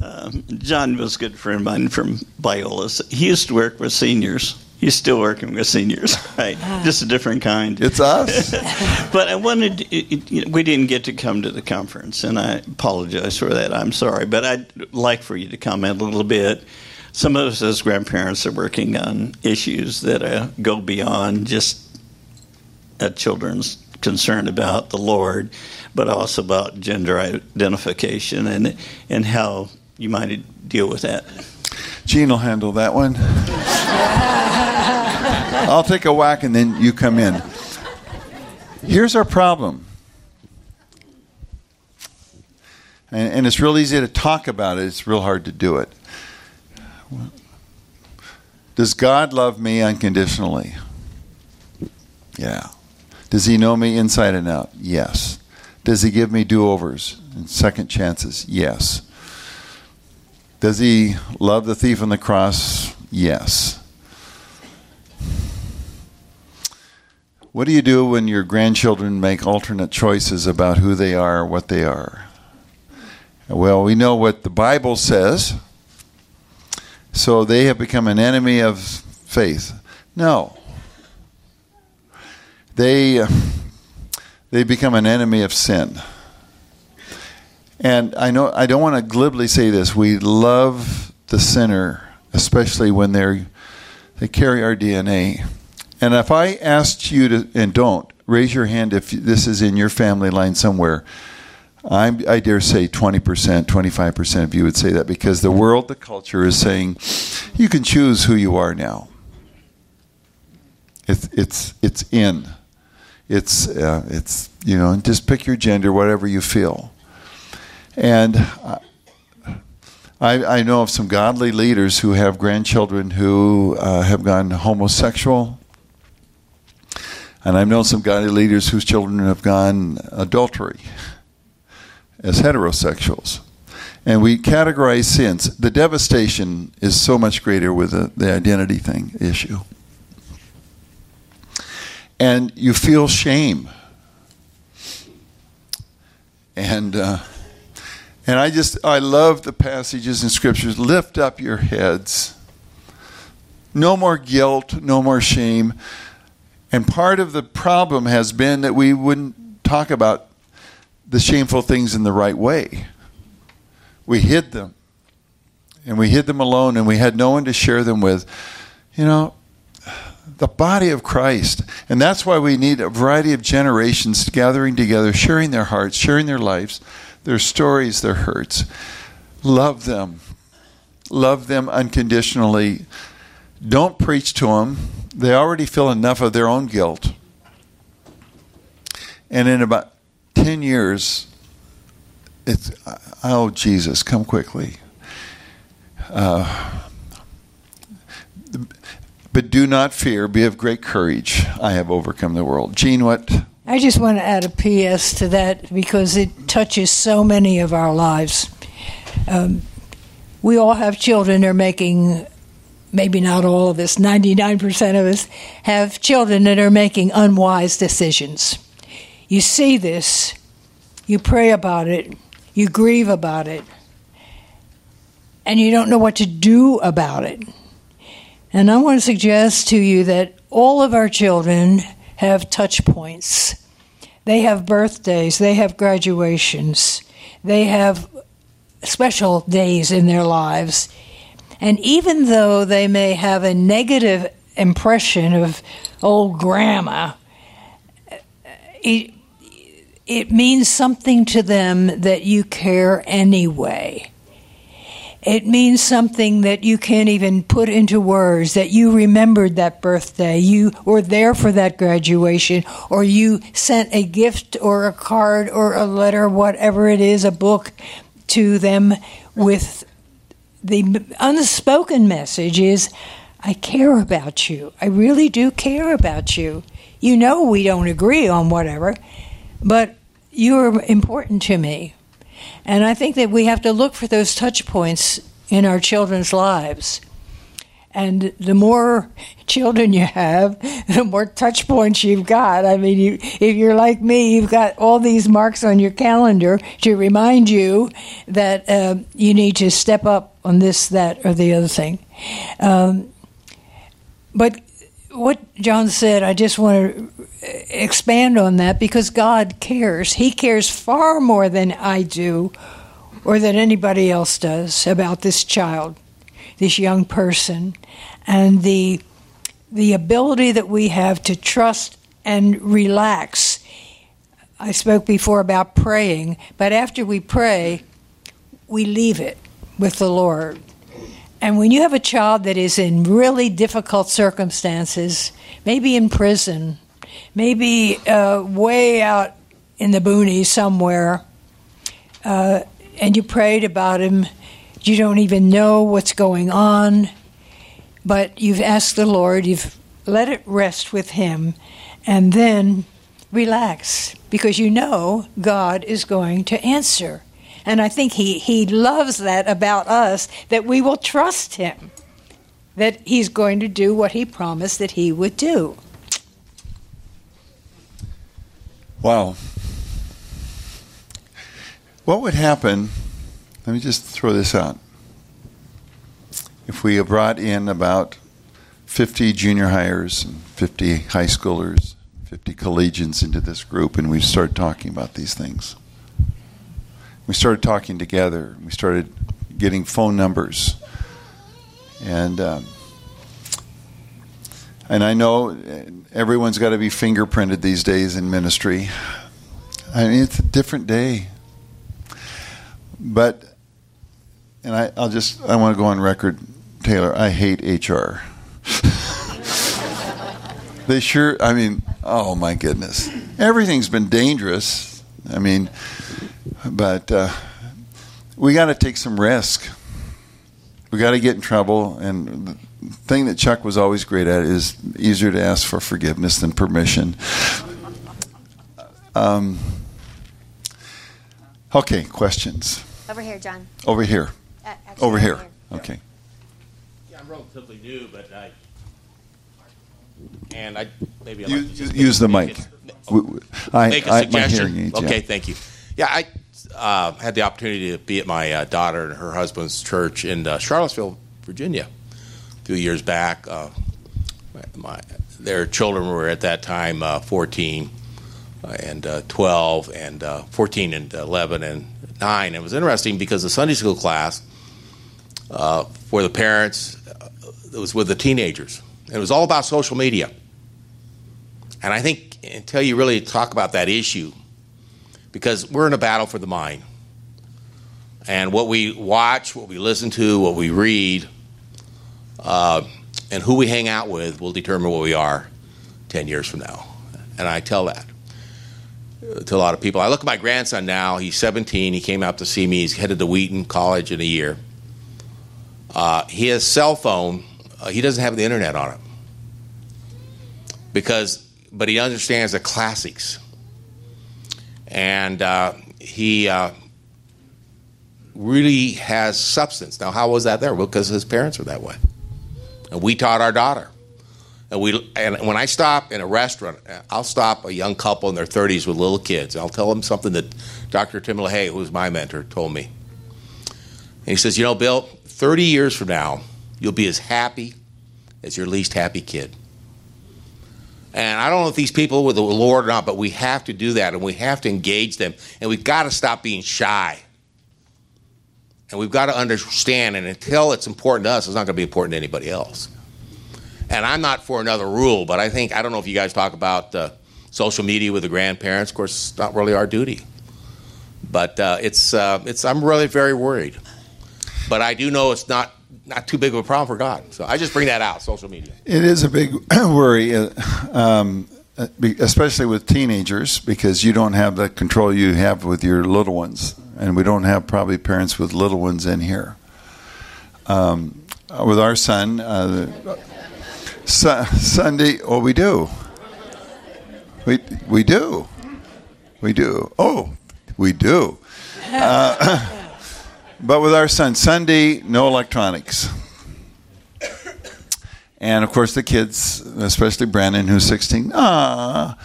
(laughs) um, John was a good friend of mine from Biola. He used to work with seniors He's still working with seniors, (laughs) right? Just a different kind. It's us. (laughs) but I wanted, you know, we didn't get to come to the conference, and I apologize for that. I'm sorry, but I'd like for you to comment a little bit. Some of us as grandparents are working on issues that uh, go beyond just a children's concern about the Lord, but also about gender identification and and how you might deal with that. Jeanne will handle that one. (laughs) I'll take a whack and then you come in. Here's our problem. And, and, it's real easy to talk about it, it's real hard to do it. Does God love me unconditionally? Yeah. Does He know me inside and out? Yes. Does He give me do overs and second chances? Yes. Does He love the thief on the cross? Yes. What do you do when your grandchildren make alternate choices about who they are, what they are? Well, we know what the Bible says. So they have become an enemy of faith. No. They, uh, they become an enemy of sin. And I know I don't want to glibly say this. We love the sinner, especially when they're they carry our DNA. And if I asked you to, and don't raise your hand if this is in your family line somewhere, I'm, i dare say 20%, 25% of you would say that because the world, the culture is saying you can choose who you are now. It's, it's, it's in. It's, uh, it's, you know, just pick your gender, whatever you feel. And I, I know of some godly leaders who have grandchildren who uh, have gone homosexual. And I've known some godly leaders whose children have gone adultery as heterosexuals. And we categorize sins. The devastation is so much greater with the, the identity thing issue. And you feel shame. And uh, and I just I love the passages in scriptures. Lift up your heads. No more guilt, no more shame. And part of the problem has been that we wouldn't talk about the shameful things in the right way. We hid them. And we hid them alone, and we had no one to share them with. You know, the body of Christ. And that's why we need a variety of generations gathering together, sharing their hearts, sharing their lives, their stories, their hurts. Love them. Love them unconditionally. Don't preach to them. They already feel enough of their own guilt. And in about 10 years, it's, oh, Jesus, come quickly. Uh, but do not fear, be of great courage. I have overcome the world. Jeanne, what? I just want to add a PS to that because it touches so many of our lives. Um, we all have children They're making, maybe not all of us, 99% of us have children that are making unwise decisions. You see this, you pray about it, you grieve about it, and you don't know what to do about it. And I want to suggest to you that all of our children have touch points. They have birthdays, they have graduations, they have special days in their lives. And even though they may have a negative impression of old grandma, it, it means something to them that you care anyway. It means something that you can't even put into words, that you remembered that birthday, you were there for that graduation, or you sent a gift or a card or a letter, whatever it is, a book to them with the unspoken message is, I care about you. I really do care about you. You know we don't agree on whatever, but you're important to me. And I think that we have to look for those touch points in our children's lives. And the more (laughs) children you have, (laughs) the more touch points you've got. I mean, you, if you're like me, you've got all these marks on your calendar to remind you that uh, you need to step up on this, that, or the other thing. Um, but what John said, I just want to expand on that because God cares. He cares far more than I do or than anybody else does about this child, this young person, and the the ability that we have to trust and relax. I spoke before about praying, but after we pray, we leave it with the Lord. And when you have a child that is in really difficult circumstances, maybe in prison, maybe uh, way out in the boonies somewhere, uh, and you prayed about him, you don't even know what's going on, but you've asked the Lord, you've let it rest with Him, and then relax because you know God is going to answer. And I think he, he loves that about us, that we will trust him, that he's going to do what he promised that he would do. Wow. What would happen? Let me just throw this out. If we brought in about 50 junior hires and 50 high schoolers, 50 collegians into this group, and we start talking about these things. We started talking together. We started getting phone numbers, and um, and I know everyone's got to be fingerprinted these days in ministry. I mean, it's a different day, but and I, I'll just I want to go on record, Taylor. I hate HR. (laughs) they sure. I mean, oh my goodness, everything's been dangerous. I mean, but uh, we got to take some risk. We got to get in trouble, and the thing that Chuck was always great at is easier to ask for forgiveness than permission. Um, okay, questions. Over here, John. Over here. Uh, actually, Over right here. Okay. Yeah, I'm relatively new, but I and I maybe I'd You- like to just use the make mic. a- W- w- I, make a I- my suggestion. hearing aids, yeah. okay, thank you. Yeah, I uh, had the opportunity to be at my uh, daughter and her husband's church in uh, Charlottesville, Virginia, a few years back. Uh, my, their children were at that time uh, 14 uh, and uh, 12 and uh, 14 and 11 and 9. It was interesting because the Sunday school class for the parents it was with the teenagers. It was all about social media. And I think until you really talk about that issue, because we're in a battle for the mind. And what we watch, what we listen to, what we read, uh, and who we hang out with will determine what we are 10 years from now. And I tell that to a lot of people. I look at my grandson now, he's 17, he came out to see me, he's headed to Wheaton College in a year. Uh, he has cell phone, uh, he doesn't have the internet on it. Because but he understands the classics. And uh, he uh, really has substance. Now, how was that there? Well, because his parents were that way. And we taught our daughter. And we and when I stop in a restaurant, I'll stop a young couple in their 30s with little kids. I'll tell them something that Dr. Tim LaHaye, who was my mentor, told me. And he says, "You know, Bill, 30 years from now, you'll be as happy as your least happy kid." And I don't know if these people with the Lord or not, but we have to do that and we have to engage them. And we've got to stop being shy. And we've got to understand, and until it's important to us, it's not going to be important to anybody else. And I'm not for another rule, but I think, I don't know if you guys talk about uh, social media with the grandparents. Of course, it's not really our duty. But uh, it's, uh, it's, I'm really very worried. But I do know it's not, not too big of a problem for God. So I just bring that out, social media. It is a big (clears throat) worry, uh, um, uh, especially with teenagers, because you don't have the control you have with your little ones, and we don't have probably parents with little ones in here. Um, uh, with our son, uh, su- Sunday, oh, we do. We we do, we do. Oh, we do. Uh, (laughs) but with our son, Sunday, no electronics. And of course, the kids, especially Brandon, who's 16, ah.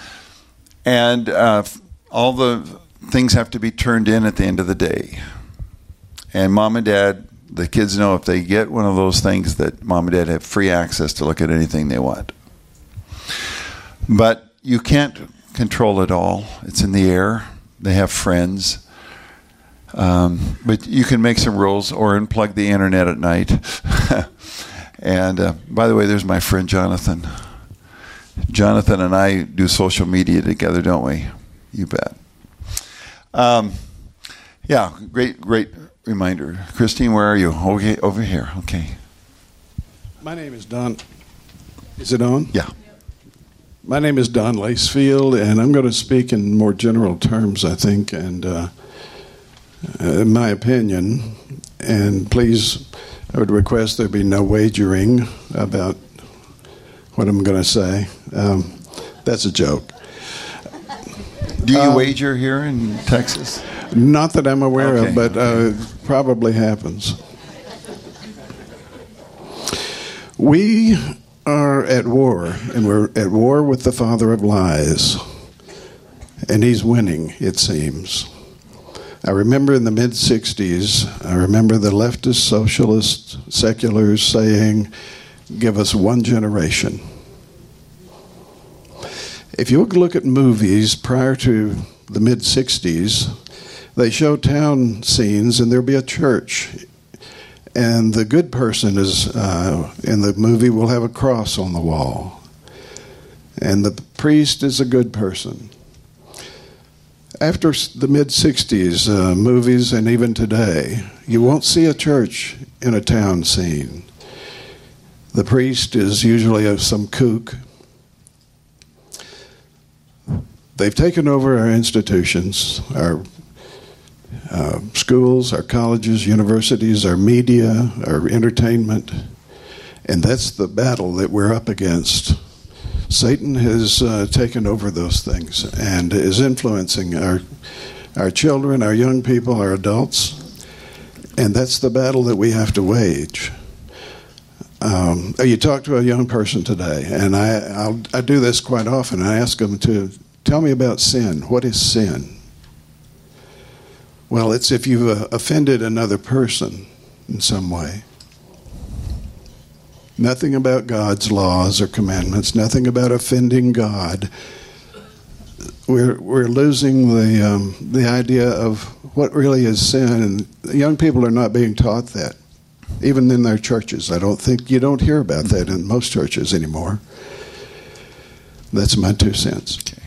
And uh, all the things have to be turned in at the end of the day. And mom and dad, the kids know if they get one of those things that mom and dad have free access to look at anything they want. But you can't control it all, it's in the air. They have friends. Um, but you can make some rules or unplug the internet at night. (laughs) and uh, by the way, there's my friend Jonathan. Jonathan and I do social media together, don't we? You bet. Um, yeah, great, great reminder. Christine, where are you? Okay, over here. Okay. My name is Don. Is it on? Yeah. My name is Don Lacefield, and I'm going to speak in more general terms, I think, and uh, uh, in my opinion. And please, I would request there be no wagering about what I'm going to say. Um, that's a joke. Do you Um, wager here in Texas? Not that I'm aware Okay. of, but uh, probably happens. We are at war, and we're at war with the father of lies. And he's winning, it seems. I remember in the mid 60s, I remember the leftist socialist seculars saying, give us one generation. If you look at movies prior to the mid 60s, they show town scenes and there'll be a church. And the good person is uh, in the movie will have a cross on the wall. And the priest is a good person. After the mid 60s, uh, movies, and even today, you won't see a church in a town scene. The priest is usually some kook. They've taken over our institutions, our uh, schools, our colleges, universities, our media, our entertainment, and that's the battle that we're up against. Satan has uh, taken over those things and is influencing our our children, our young people, our adults, and that's the battle that we have to wage. Um, you talk to a young person today, and I I'll, I do this quite often. I ask them to tell me about sin. What is sin? Well, it's if you've uh, offended another person in some way. Nothing about God's laws or commandments, nothing about offending God. We're, we're losing the, um, the idea of what really is sin, and young people are not being taught that, even in their churches. I don't think you don't hear about that in most churches anymore. That's my two cents. Okay.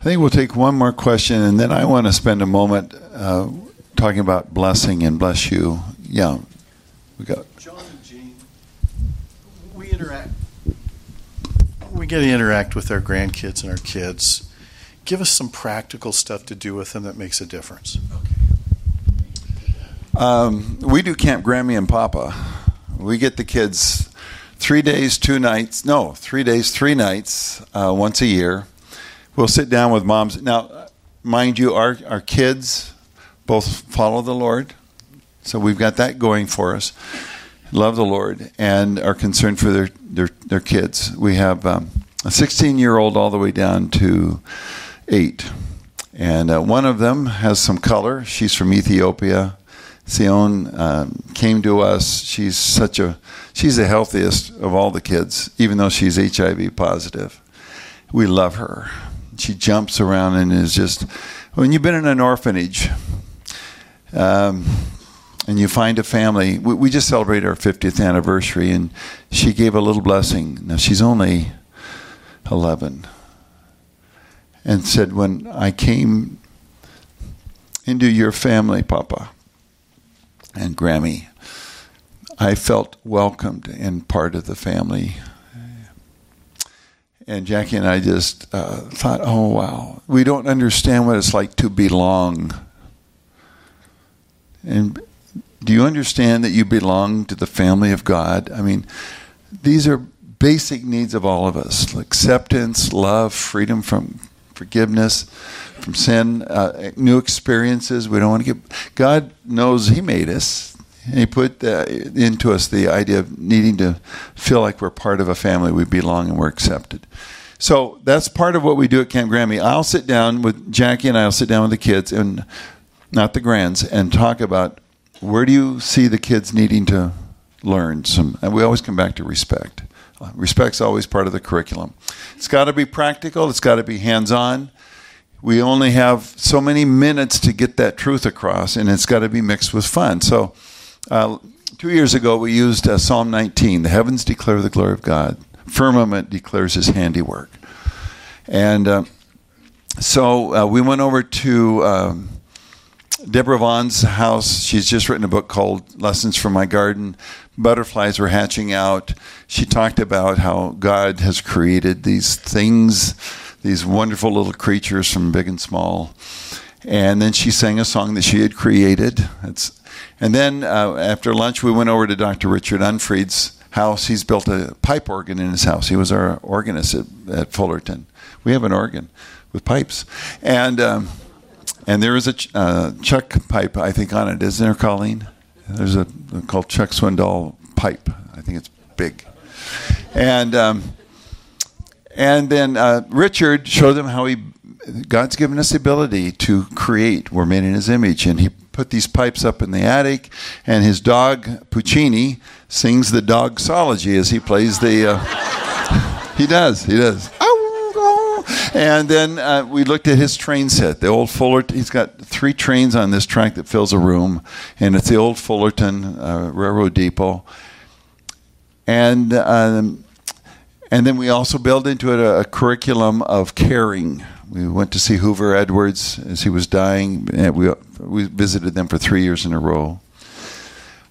I think we'll take one more question, and then I want to spend a moment uh, talking about blessing and bless you. Yeah, we got John and Jeanne. We interact. We get to interact with our grandkids and our kids. Give us some practical stuff to do with them that makes a difference. Um, we do Camp Grammy and Papa. We get the kids three days, two nights. No, three days, three nights, uh, once a year. We'll sit down with moms. Now, mind you, our our kids both follow the Lord, so we've got that going for us. Love the Lord and are concerned for their their, their kids. We have um, a 16 year old all the way down to eight, and uh, one of them has some color. She's from Ethiopia. Sion um, came to us. She's such a she's the healthiest of all the kids, even though she's HIV positive. We love her. She jumps around and is just when you've been in an orphanage um, and you find a family. We, we just celebrated our 50th anniversary, and she gave a little blessing. Now she's only 11, and said, "When I came into your family, Papa." and Grammy, I felt welcomed and part of the family. And Jackie and I just uh, thought, oh, wow, we don't understand what it's like to belong. And do you understand that you belong to the family of God? I mean, these are basic needs of all of us acceptance, love, freedom from forgiveness from sin, uh, new experiences. We don't want to get. God knows He made us. He put uh, into us the idea of needing to feel like we're part of a family, we belong, and we're accepted. So that's part of what we do at Camp Grammy. I'll sit down with Jackie and I'll sit down with the kids and not the grands and talk about where do you see the kids needing to learn some. And we always come back to respect. Respect's always part of the curriculum. It's got to be practical. It's got to be hands-on we only have so many minutes to get that truth across, and it's got to be mixed with fun. So, uh, two years ago, we used uh, Psalm 19 The heavens declare the glory of God, firmament declares his handiwork. And uh, so uh, we went over to um, Deborah Vaughn's house. She's just written a book called Lessons from My Garden. Butterflies were hatching out. She talked about how God has created these things these wonderful little creatures from big and small. And then she sang a song that she had created. It's, and then uh, after lunch, we went over to Dr. Richard Unfried's house. He's built a pipe organ in his house. He was our organist at, at Fullerton. We have an organ with pipes. And, um, and there is a ch- uh, Chuck pipe, I think, on it. Isn't there, Colleen? There's a called Chuck Swindoll pipe. I think it's big. And um, and then uh, Richard showed them how he God's given us the ability to create. We're made in His image, and He put these pipes up in the attic, and his dog Puccini sings the dogsology as he plays the. Uh, (laughs) he does. He does. And then uh, we looked at his train set. The old Fullerton. He's got three trains on this track that fills a room, and it's the old Fullerton uh, Railroad Depot. And um, and then we also built into it a, a, curriculum of caring. We went to see Hoover Edwards as he was dying. And we we visited them for three years in a row.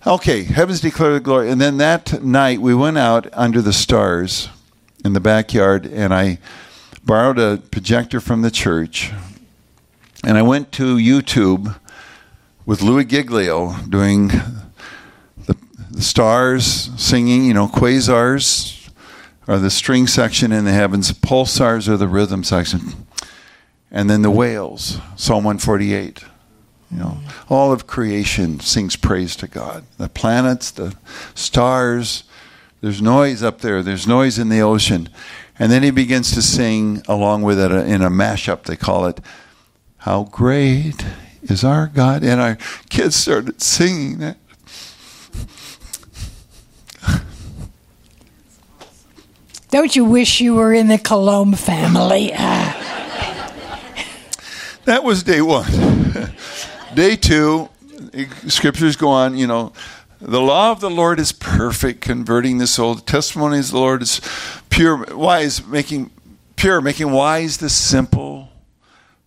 Okay, heavens declare the glory. And then that night we went out under the stars in the backyard, and I borrowed a projector from the church, and I went to YouTube with Louis Giglio doing the, the stars singing, you know, quasars are the string section in the heavens, pulsars are the rhythm section, and then the whales, Psalm 148. You know, all of creation sings praise to God. The planets, the stars, there's noise up there, there's noise in the ocean. And then he begins to sing along with it uh, in a mashup, they call it, How Great is Our God. And our kids started singing that. Don't you wish you were in the Coulombe family? (laughs) Ah. that was day one. (laughs) day two, scriptures go on, you know, the law of the Lord is perfect, converting the soul. The testimony of the Lord is pure, wise, making pure, making wise the simple.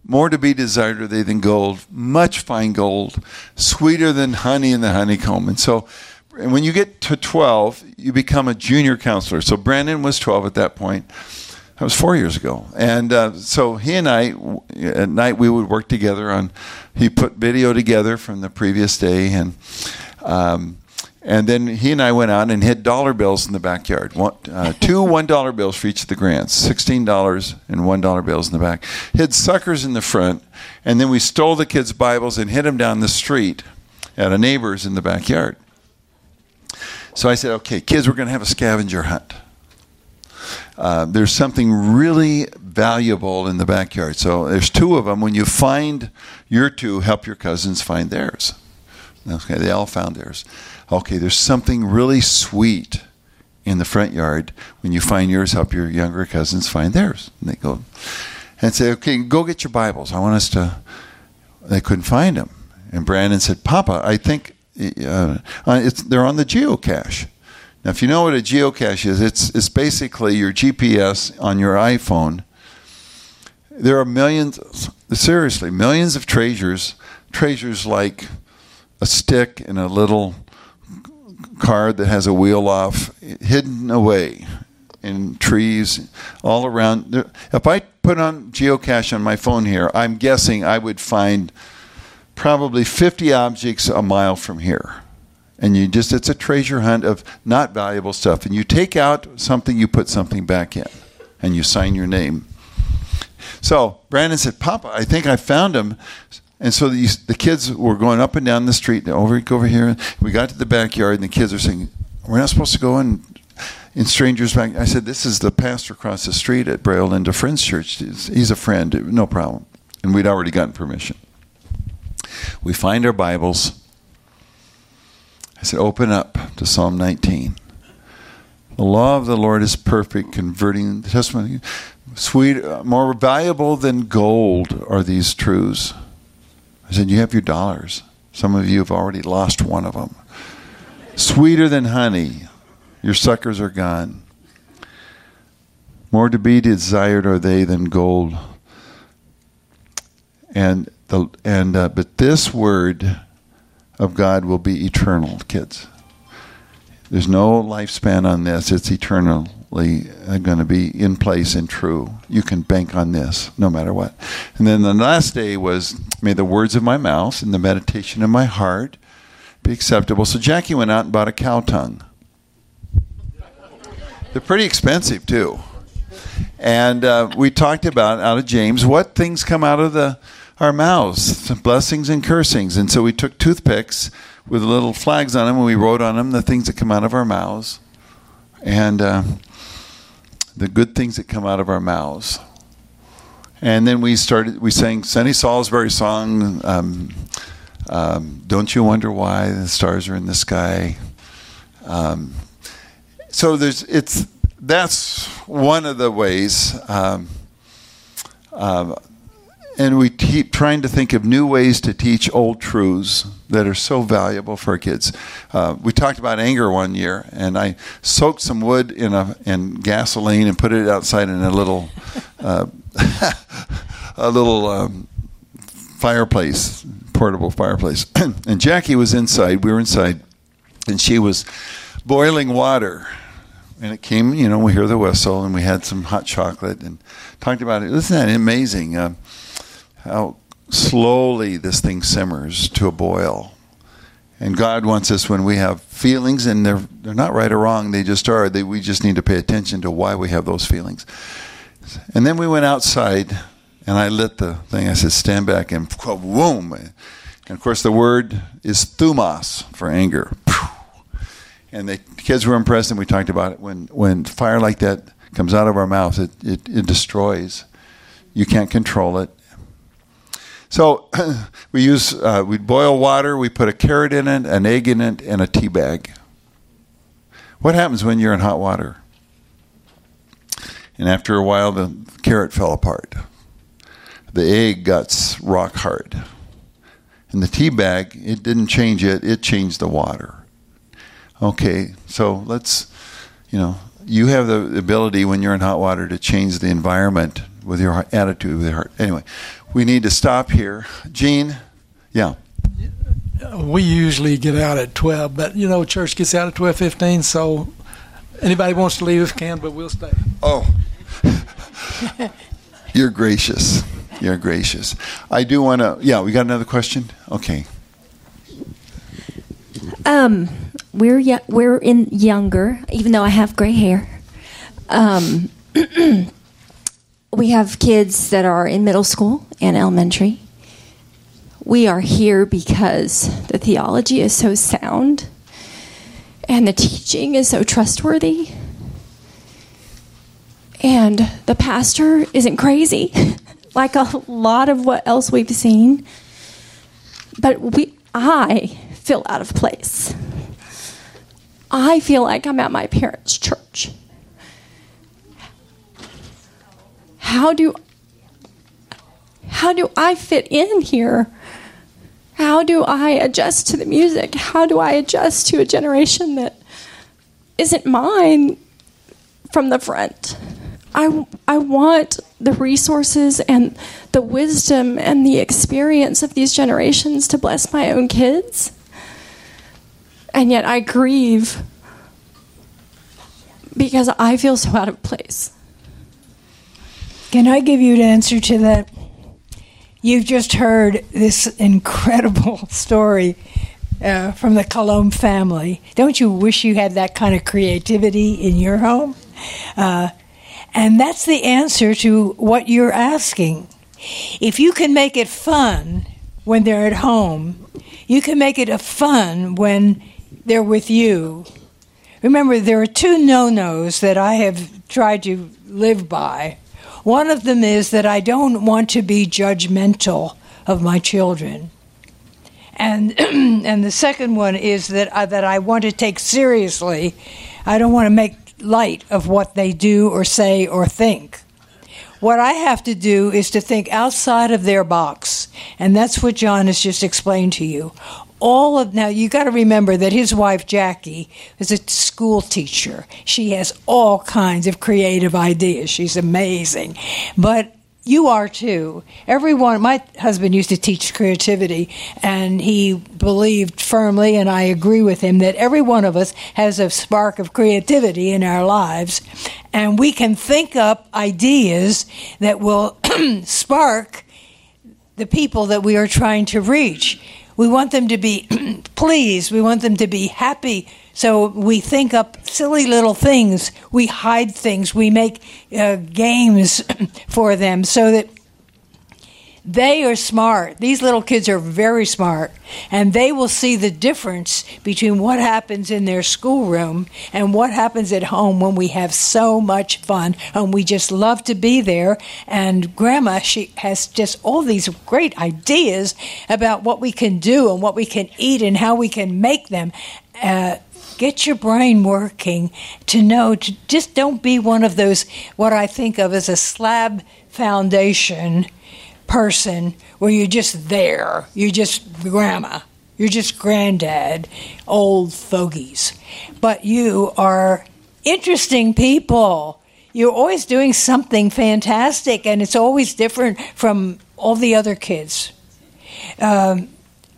More to be desired are they than gold, much fine gold, sweeter than honey in the honeycomb. And so, and when you get to 12, you become a junior counselor. So Brandon was 12 at that point. That was four years ago. And uh, so he and I, at night, we would work together on, he put video together from the previous day. And, um, and then he and I went out and hid dollar bills in the backyard. One, uh, two (laughs) one dollar bills for each of the grants, sixteen dollars and one dollar bills in the back. Hid suckers in the front, and then we stole the kids' Bibles and hid them down the street at a neighbor's in the backyard. So I said, "Okay, kids, we're going to have a scavenger hunt." Uh, there's something really valuable in the backyard. So there's two of them. When you find your two, help your cousins find theirs. Okay, they all found theirs okay, there's something really sweet in the front yard. When you find yours, help your younger cousins find theirs. And they go and say, okay, go get your Bibles. I want us to. They couldn't find them. And Brandon said, Papa, I think uh, uh they're on the geocache. Now, if you know what a geocache is, it's, it's basically your GPS on your iPhone. There are millions, seriously, millions of treasures, treasures like a stick and a little card that has a wheel off, hidden away in trees all around. If I put on geocache on my phone here, I'm guessing I would find probably 50 objects a mile from here. And you just, it's a treasure hunt of not valuable stuff. And you take out something, you put something back in, and you sign your name. So Brandon said, Papa, I think I found them. And so the, the kids were going up and down the street, over, over here. We got to the backyard, and the kids are saying, We're not supposed to go in, in strangers' back. I said, This is the pastor across the street at Braille Linda Friends Church. He's a friend, no problem. And we'd already gotten permission. We find our Bibles. I said, Open up to Psalm 19. The law of the Lord is perfect, converting the testimony. Sweet, uh, more valuable than gold are these truths. I said, You have your dollars. Some of you have already lost one of them. Sweeter than honey, your suckers are gone. More to be desired are they than gold. And the and uh, but this word of God will be eternal, kids. There's no lifespan on this. It's eternal going to be in place and true. You can bank on this no matter what. And then the last day was, may the words of my mouth and the meditation of my heart be acceptable. So Jackie went out and bought a cow tongue. They're pretty expensive too. And uh, we talked about out of James what things come out of the our mouths, blessings and cursings. And so we took toothpicks with little flags on them and we wrote on them the things that come out of our mouths. And uh, the good things that come out of our mouths. And then we started, we sang Sonny Salsbury song, um, Um, don't you wonder why the stars are in the sky? Um, so there's it's that's one of the ways. Um, um, and we keep trying to think of new ways to teach old truths that are so valuable for kids. Uh, we talked about anger one year, and I soaked some wood in a in gasoline and put it outside in a little (laughs) uh, (laughs) a little um, fireplace, portable fireplace. (clears throat) and Jackie was inside. We were inside, and she was boiling water. And it came, you know, we hear the whistle, and we had some hot chocolate and talked about it. Isn't that amazing? Uh, how slowly this thing simmers to a boil. And God wants us when we have feelings, and they're they're not right or wrong; they just are. They, we just need to pay attention to why we have those feelings. And then we went outside, and I lit the thing. I said, "Stand back!" And boom! And of course, the word is thumos for anger. And the kids were impressed, and we talked about it. When when fire like that comes out of our mouth, it, it, it destroys. You can't control it. So (clears throat) we use uh, we boil water. We put a carrot in it, an egg in it, and a tea bag. What happens when you're in hot water? And after a while, the carrot fell apart. The egg got rock hard. And the tea bag, it didn't change it, it changed the water. Okay, so let's, you know, you have the ability when you're in hot water to change the environment with your attitude, with your heart. Anyway, we need to stop here. Jeanne, yeah. We usually get out at 12, but, you know, church gets out at 12.15, so anybody wants to leave can, but we'll stay. Oh. (laughs) You're gracious. You're gracious. I do want to. Yeah, we got another question. Okay. Um, we're y- we're in younger, even though I have gray hair. Um, (clears throat) we have kids that are in middle school and elementary. We are here because the theology is so sound and the teaching is so trustworthy. And the pastor isn't crazy, (laughs) like a lot of what else we've seen. But we, I feel out of place. I feel like I'm at my parents' church. How do how do I fit in here? How do I adjust to the music? How do I adjust to a generation that isn't mine from the front? I, I want the resources and the wisdom and the experience of these generations to bless my own kids. And yet I grieve because I feel so out of place. Can I give you an answer to that? You've just heard this incredible (laughs) story uh, from the Coulombe family. Don't you wish you had that kind of creativity in your home? Uh, and that's the answer to what you're asking. If you can make it fun when they're at home, you can make it a fun when they're with you. Remember, there are two no nos that I have tried to live by. One of them is that I don't want to be judgmental of my children. And, (clears throat) and the second one is that, uh, that I want to take seriously, I don't want to make light of what they do or say or think. What I have to do is to think outside of their box. And that's what John has just explained to you. All of now, you got to remember that his wife Jackie is a school teacher. She has all kinds of creative ideas. She's amazing. But you are too. Everyone, my husband used to teach creativity, and he believed firmly, and I agree with him, that every one of us has a spark of creativity in our lives, and we can think up ideas that will (clears throat) spark the people that we are trying to reach. We want them to be (clears throat) pleased, we want them to be happy. So we think up silly little things. We hide things. We make uh, games (clears throat) for them so that They are smart. These little kids are very smart, and they will see the difference between what happens in their schoolroom and what happens at home when we have so much fun and we just love to be there. And Grandma, she has just all these great ideas about what we can do and what we can eat and how we can make them. Uh, get your brain working to know to just don't be one of those what I think of as a slab foundation person where you're just there. You're just grandma. You're just granddad, old fogies. But you are interesting people. You're always doing something fantastic, and it's always different from all the other kids. Um,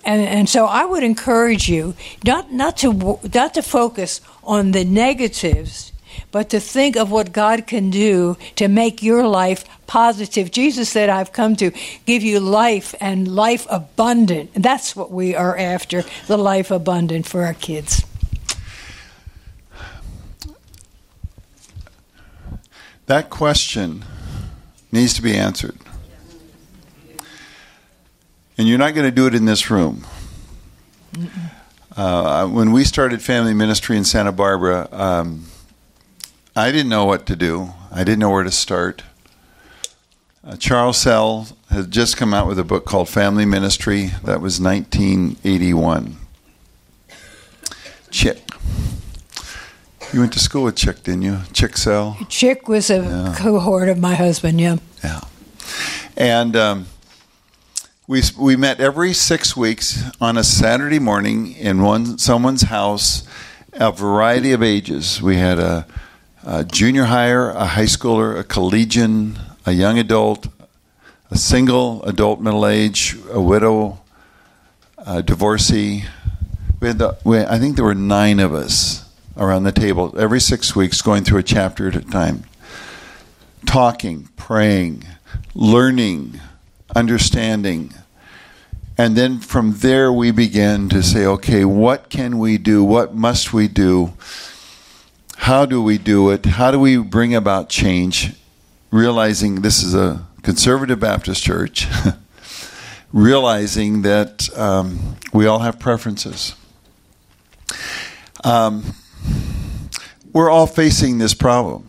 and, and so I would encourage you not, not, to, not to focus on the negatives, but to think of what God can do to make your life positive. Jesus said, I've come to give you life and life abundant. And that's what we are after the life abundant for our kids. That question needs to be answered. And you're not going to do it in this room. Uh, when we started family ministry in Santa Barbara, um, I didn't know what to do. I didn't know where to start. Uh, Charles Sell had just come out with a book called Family Ministry. That was 1981. Chick. You went to school with Chick, didn't you? Chick Sell? Chick was a yeah. cohort of my husband, yeah. Yeah. And um, we, we met every six weeks on a Saturday morning in one someone's house, a variety of ages. We had a a junior higher, a high schooler, a collegian, a young adult, a single adult middle age, a widow, a divorcee. We had the, we, I think there were nine of us around the table every six weeks going through a chapter at a time, talking, praying, learning, understanding. And then from there, we began to say, okay, what can we do? What must we do? How do we do it? How do we bring about change? Realizing this is a conservative Baptist church, (laughs) realizing that um, we all have preferences. Um, we're all facing this problem.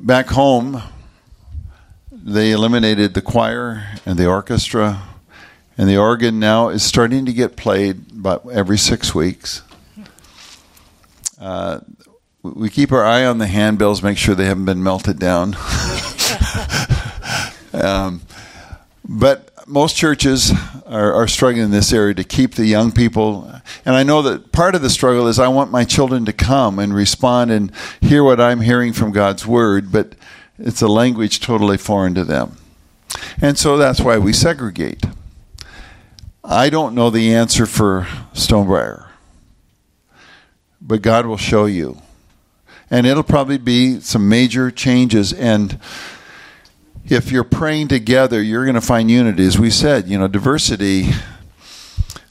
Back home, they eliminated the choir and the orchestra, and the organ now is starting to get played about every six weeks. Uh, we keep our eye on the handbills, make sure they haven't been melted down. (laughs) um, but most churches are, are, struggling in this area to keep the young people. And I know that part of the struggle is I want my children to come and respond and hear what I'm hearing from God's Word, but it's a language totally foreign to them. And so that's why we segregate. I don't know the answer for Stonebriar, but God will show you and it'll probably be some major changes. And if you're praying together, you're going to find unity. As we said, you know, diversity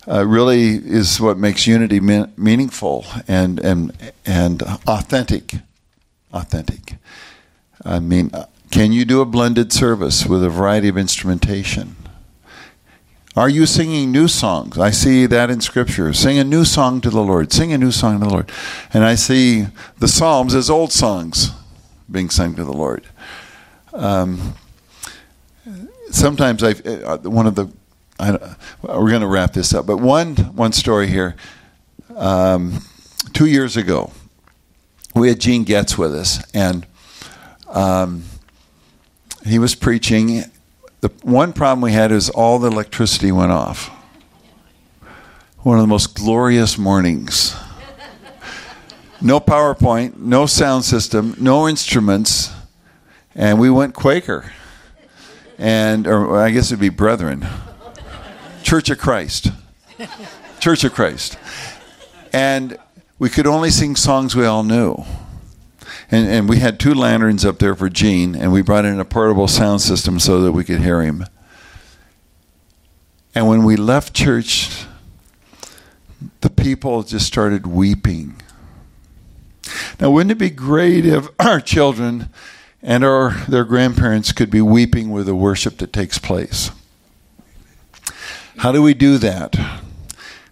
uh, really is what makes unity me- meaningful and and and authentic. Authentic. I mean, can you do a blended service with a variety of instrumentation? Are you singing new songs? I see that in Scripture. Sing a new song to the Lord. Sing a new song to the Lord. And I see the Psalms as old songs being sung to the Lord. Um, sometimes I, uh, one of the, I, we're going to wrap this up, but one one story here. Um, two years ago, we had Gene Getz with us, and um, he was preaching, the one problem we had is all the electricity went off. One of the most glorious mornings. No PowerPoint, no sound system, no instruments, and we went Quaker. And, or I guess it'd be Brethren. Church of Christ. Church of Christ. And we could only sing songs we all knew. And, and we had two lanterns up there for Gene, and we brought in a portable sound system so that we could hear him. And when we left church, the people just started weeping. Now, wouldn't it be great if (clears throat) our children and or their grandparents could be weeping with the worship that takes place. How do we do that?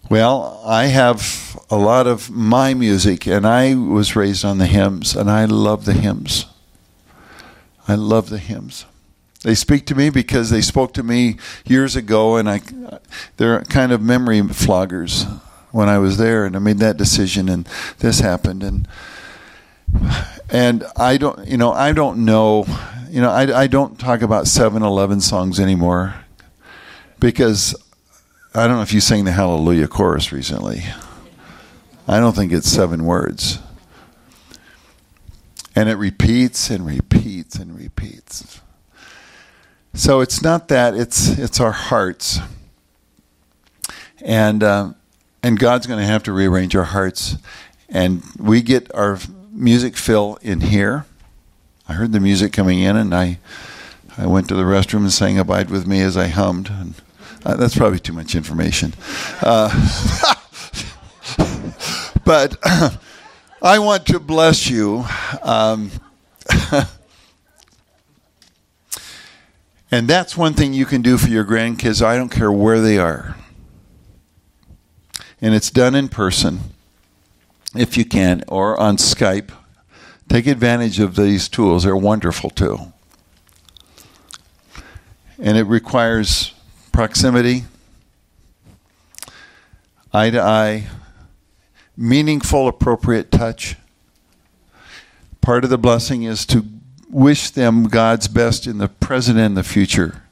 Well, I have a lot of my music, and I was raised on the hymns, and I love the hymns. I love the hymns. They speak to me because they spoke to me years ago, and I, they're kind of memory floggers when I was there, and I made that decision, and this happened, and and I don't, you know, I don't know, you know, I, I don't talk about 7-Eleven songs anymore because I don't know if you sang the Hallelujah chorus recently. I don't think it's seven words. And it repeats and repeats and repeats. So it's not that, it's, it's our hearts. And, uh, and God's going to have to rearrange our hearts. And we get our music fill in here. I heard the music coming in, and I, I went to the restroom and sang Abide With Me as I hummed. And uh, that's probably too much information. Uh, (laughs) but (clears throat) I want to bless you. Um, (laughs) and that's one thing you can do for your grandkids. I don't care where they are. And it's done in person, if you can, or on Skype. Take advantage of these tools, they're wonderful too. And it requires proximity, eye to eye, meaningful, appropriate touch. Part of the blessing is to wish them God's best in the present and the future.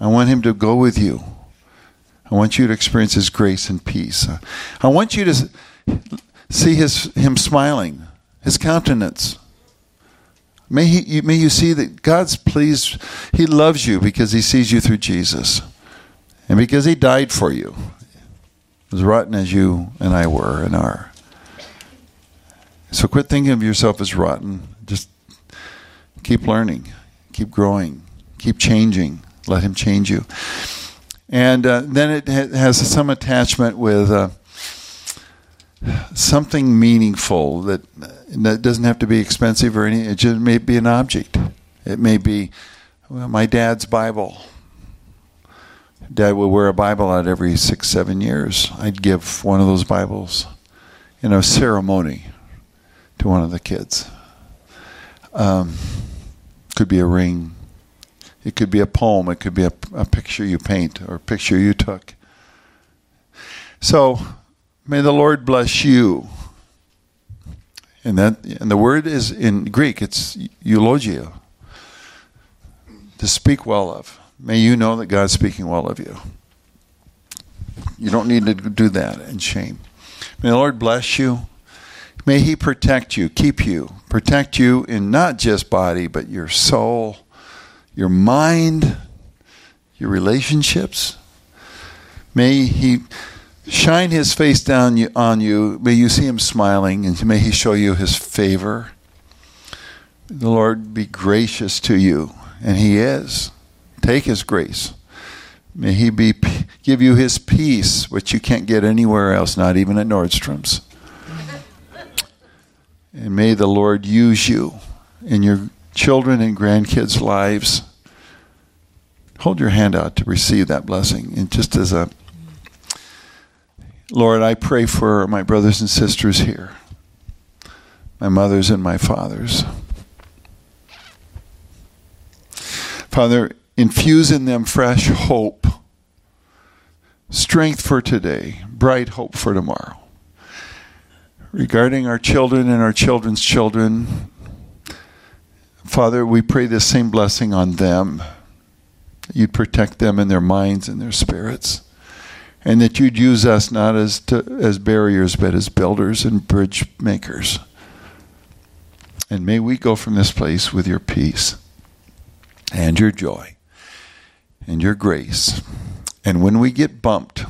I want Him to go with you. I want you to experience His grace and peace. I want you to see his, Him smiling, His countenance. May, he, may you see that God's pleased. He loves you because He sees you through Jesus. And because he died for you, as rotten as you and I were and are. So quit thinking of yourself as rotten. Just keep learning, keep growing, keep changing. Let him change you. And uh, then it ha- has some attachment with uh, something meaningful that, that doesn't have to be expensive or anything. It just may be an object. It may be well, my dad's Bible Dad would wear a Bible out every six, seven years. I'd give one of those Bibles in a ceremony to one of the kids. Um, could be a ring. It could be a poem. It could be a, a picture you paint or a picture you took. So, may the Lord bless you. And that, and the word is in Greek. It's eulogia. To speak well of. May you know that God's speaking well of you. You don't need to do that in shame. May the Lord bless you. May He protect you, keep you, protect you in not just body, but your soul, your mind, your relationships. May He shine His face down on you. May you see Him smiling, and may He show you His favor. The Lord be gracious to you, and He is. Take His grace. May He be give you His peace, which you can't get anywhere else, not even at Nordstrom's. And may the Lord use you in your children and grandkids' lives. Hold your hand out to receive that blessing. And just as a Lord, I pray for my brothers and sisters here, my mothers and my fathers. Father, infuse in them fresh hope, strength for today, bright hope for tomorrow. Regarding our children and our children's children, Father, we pray this same blessing on them. You'd protect them in their minds and their spirits. And that you'd use us not as, to, as barriers, but as builders and bridge makers. And may we go from this place with your peace and your joy and your grace. And when we get bumped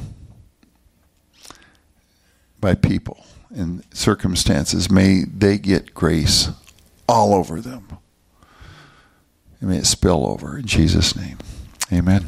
by people and circumstances, may they get grace all over them. And may it spill over in Jesus' name. Amen.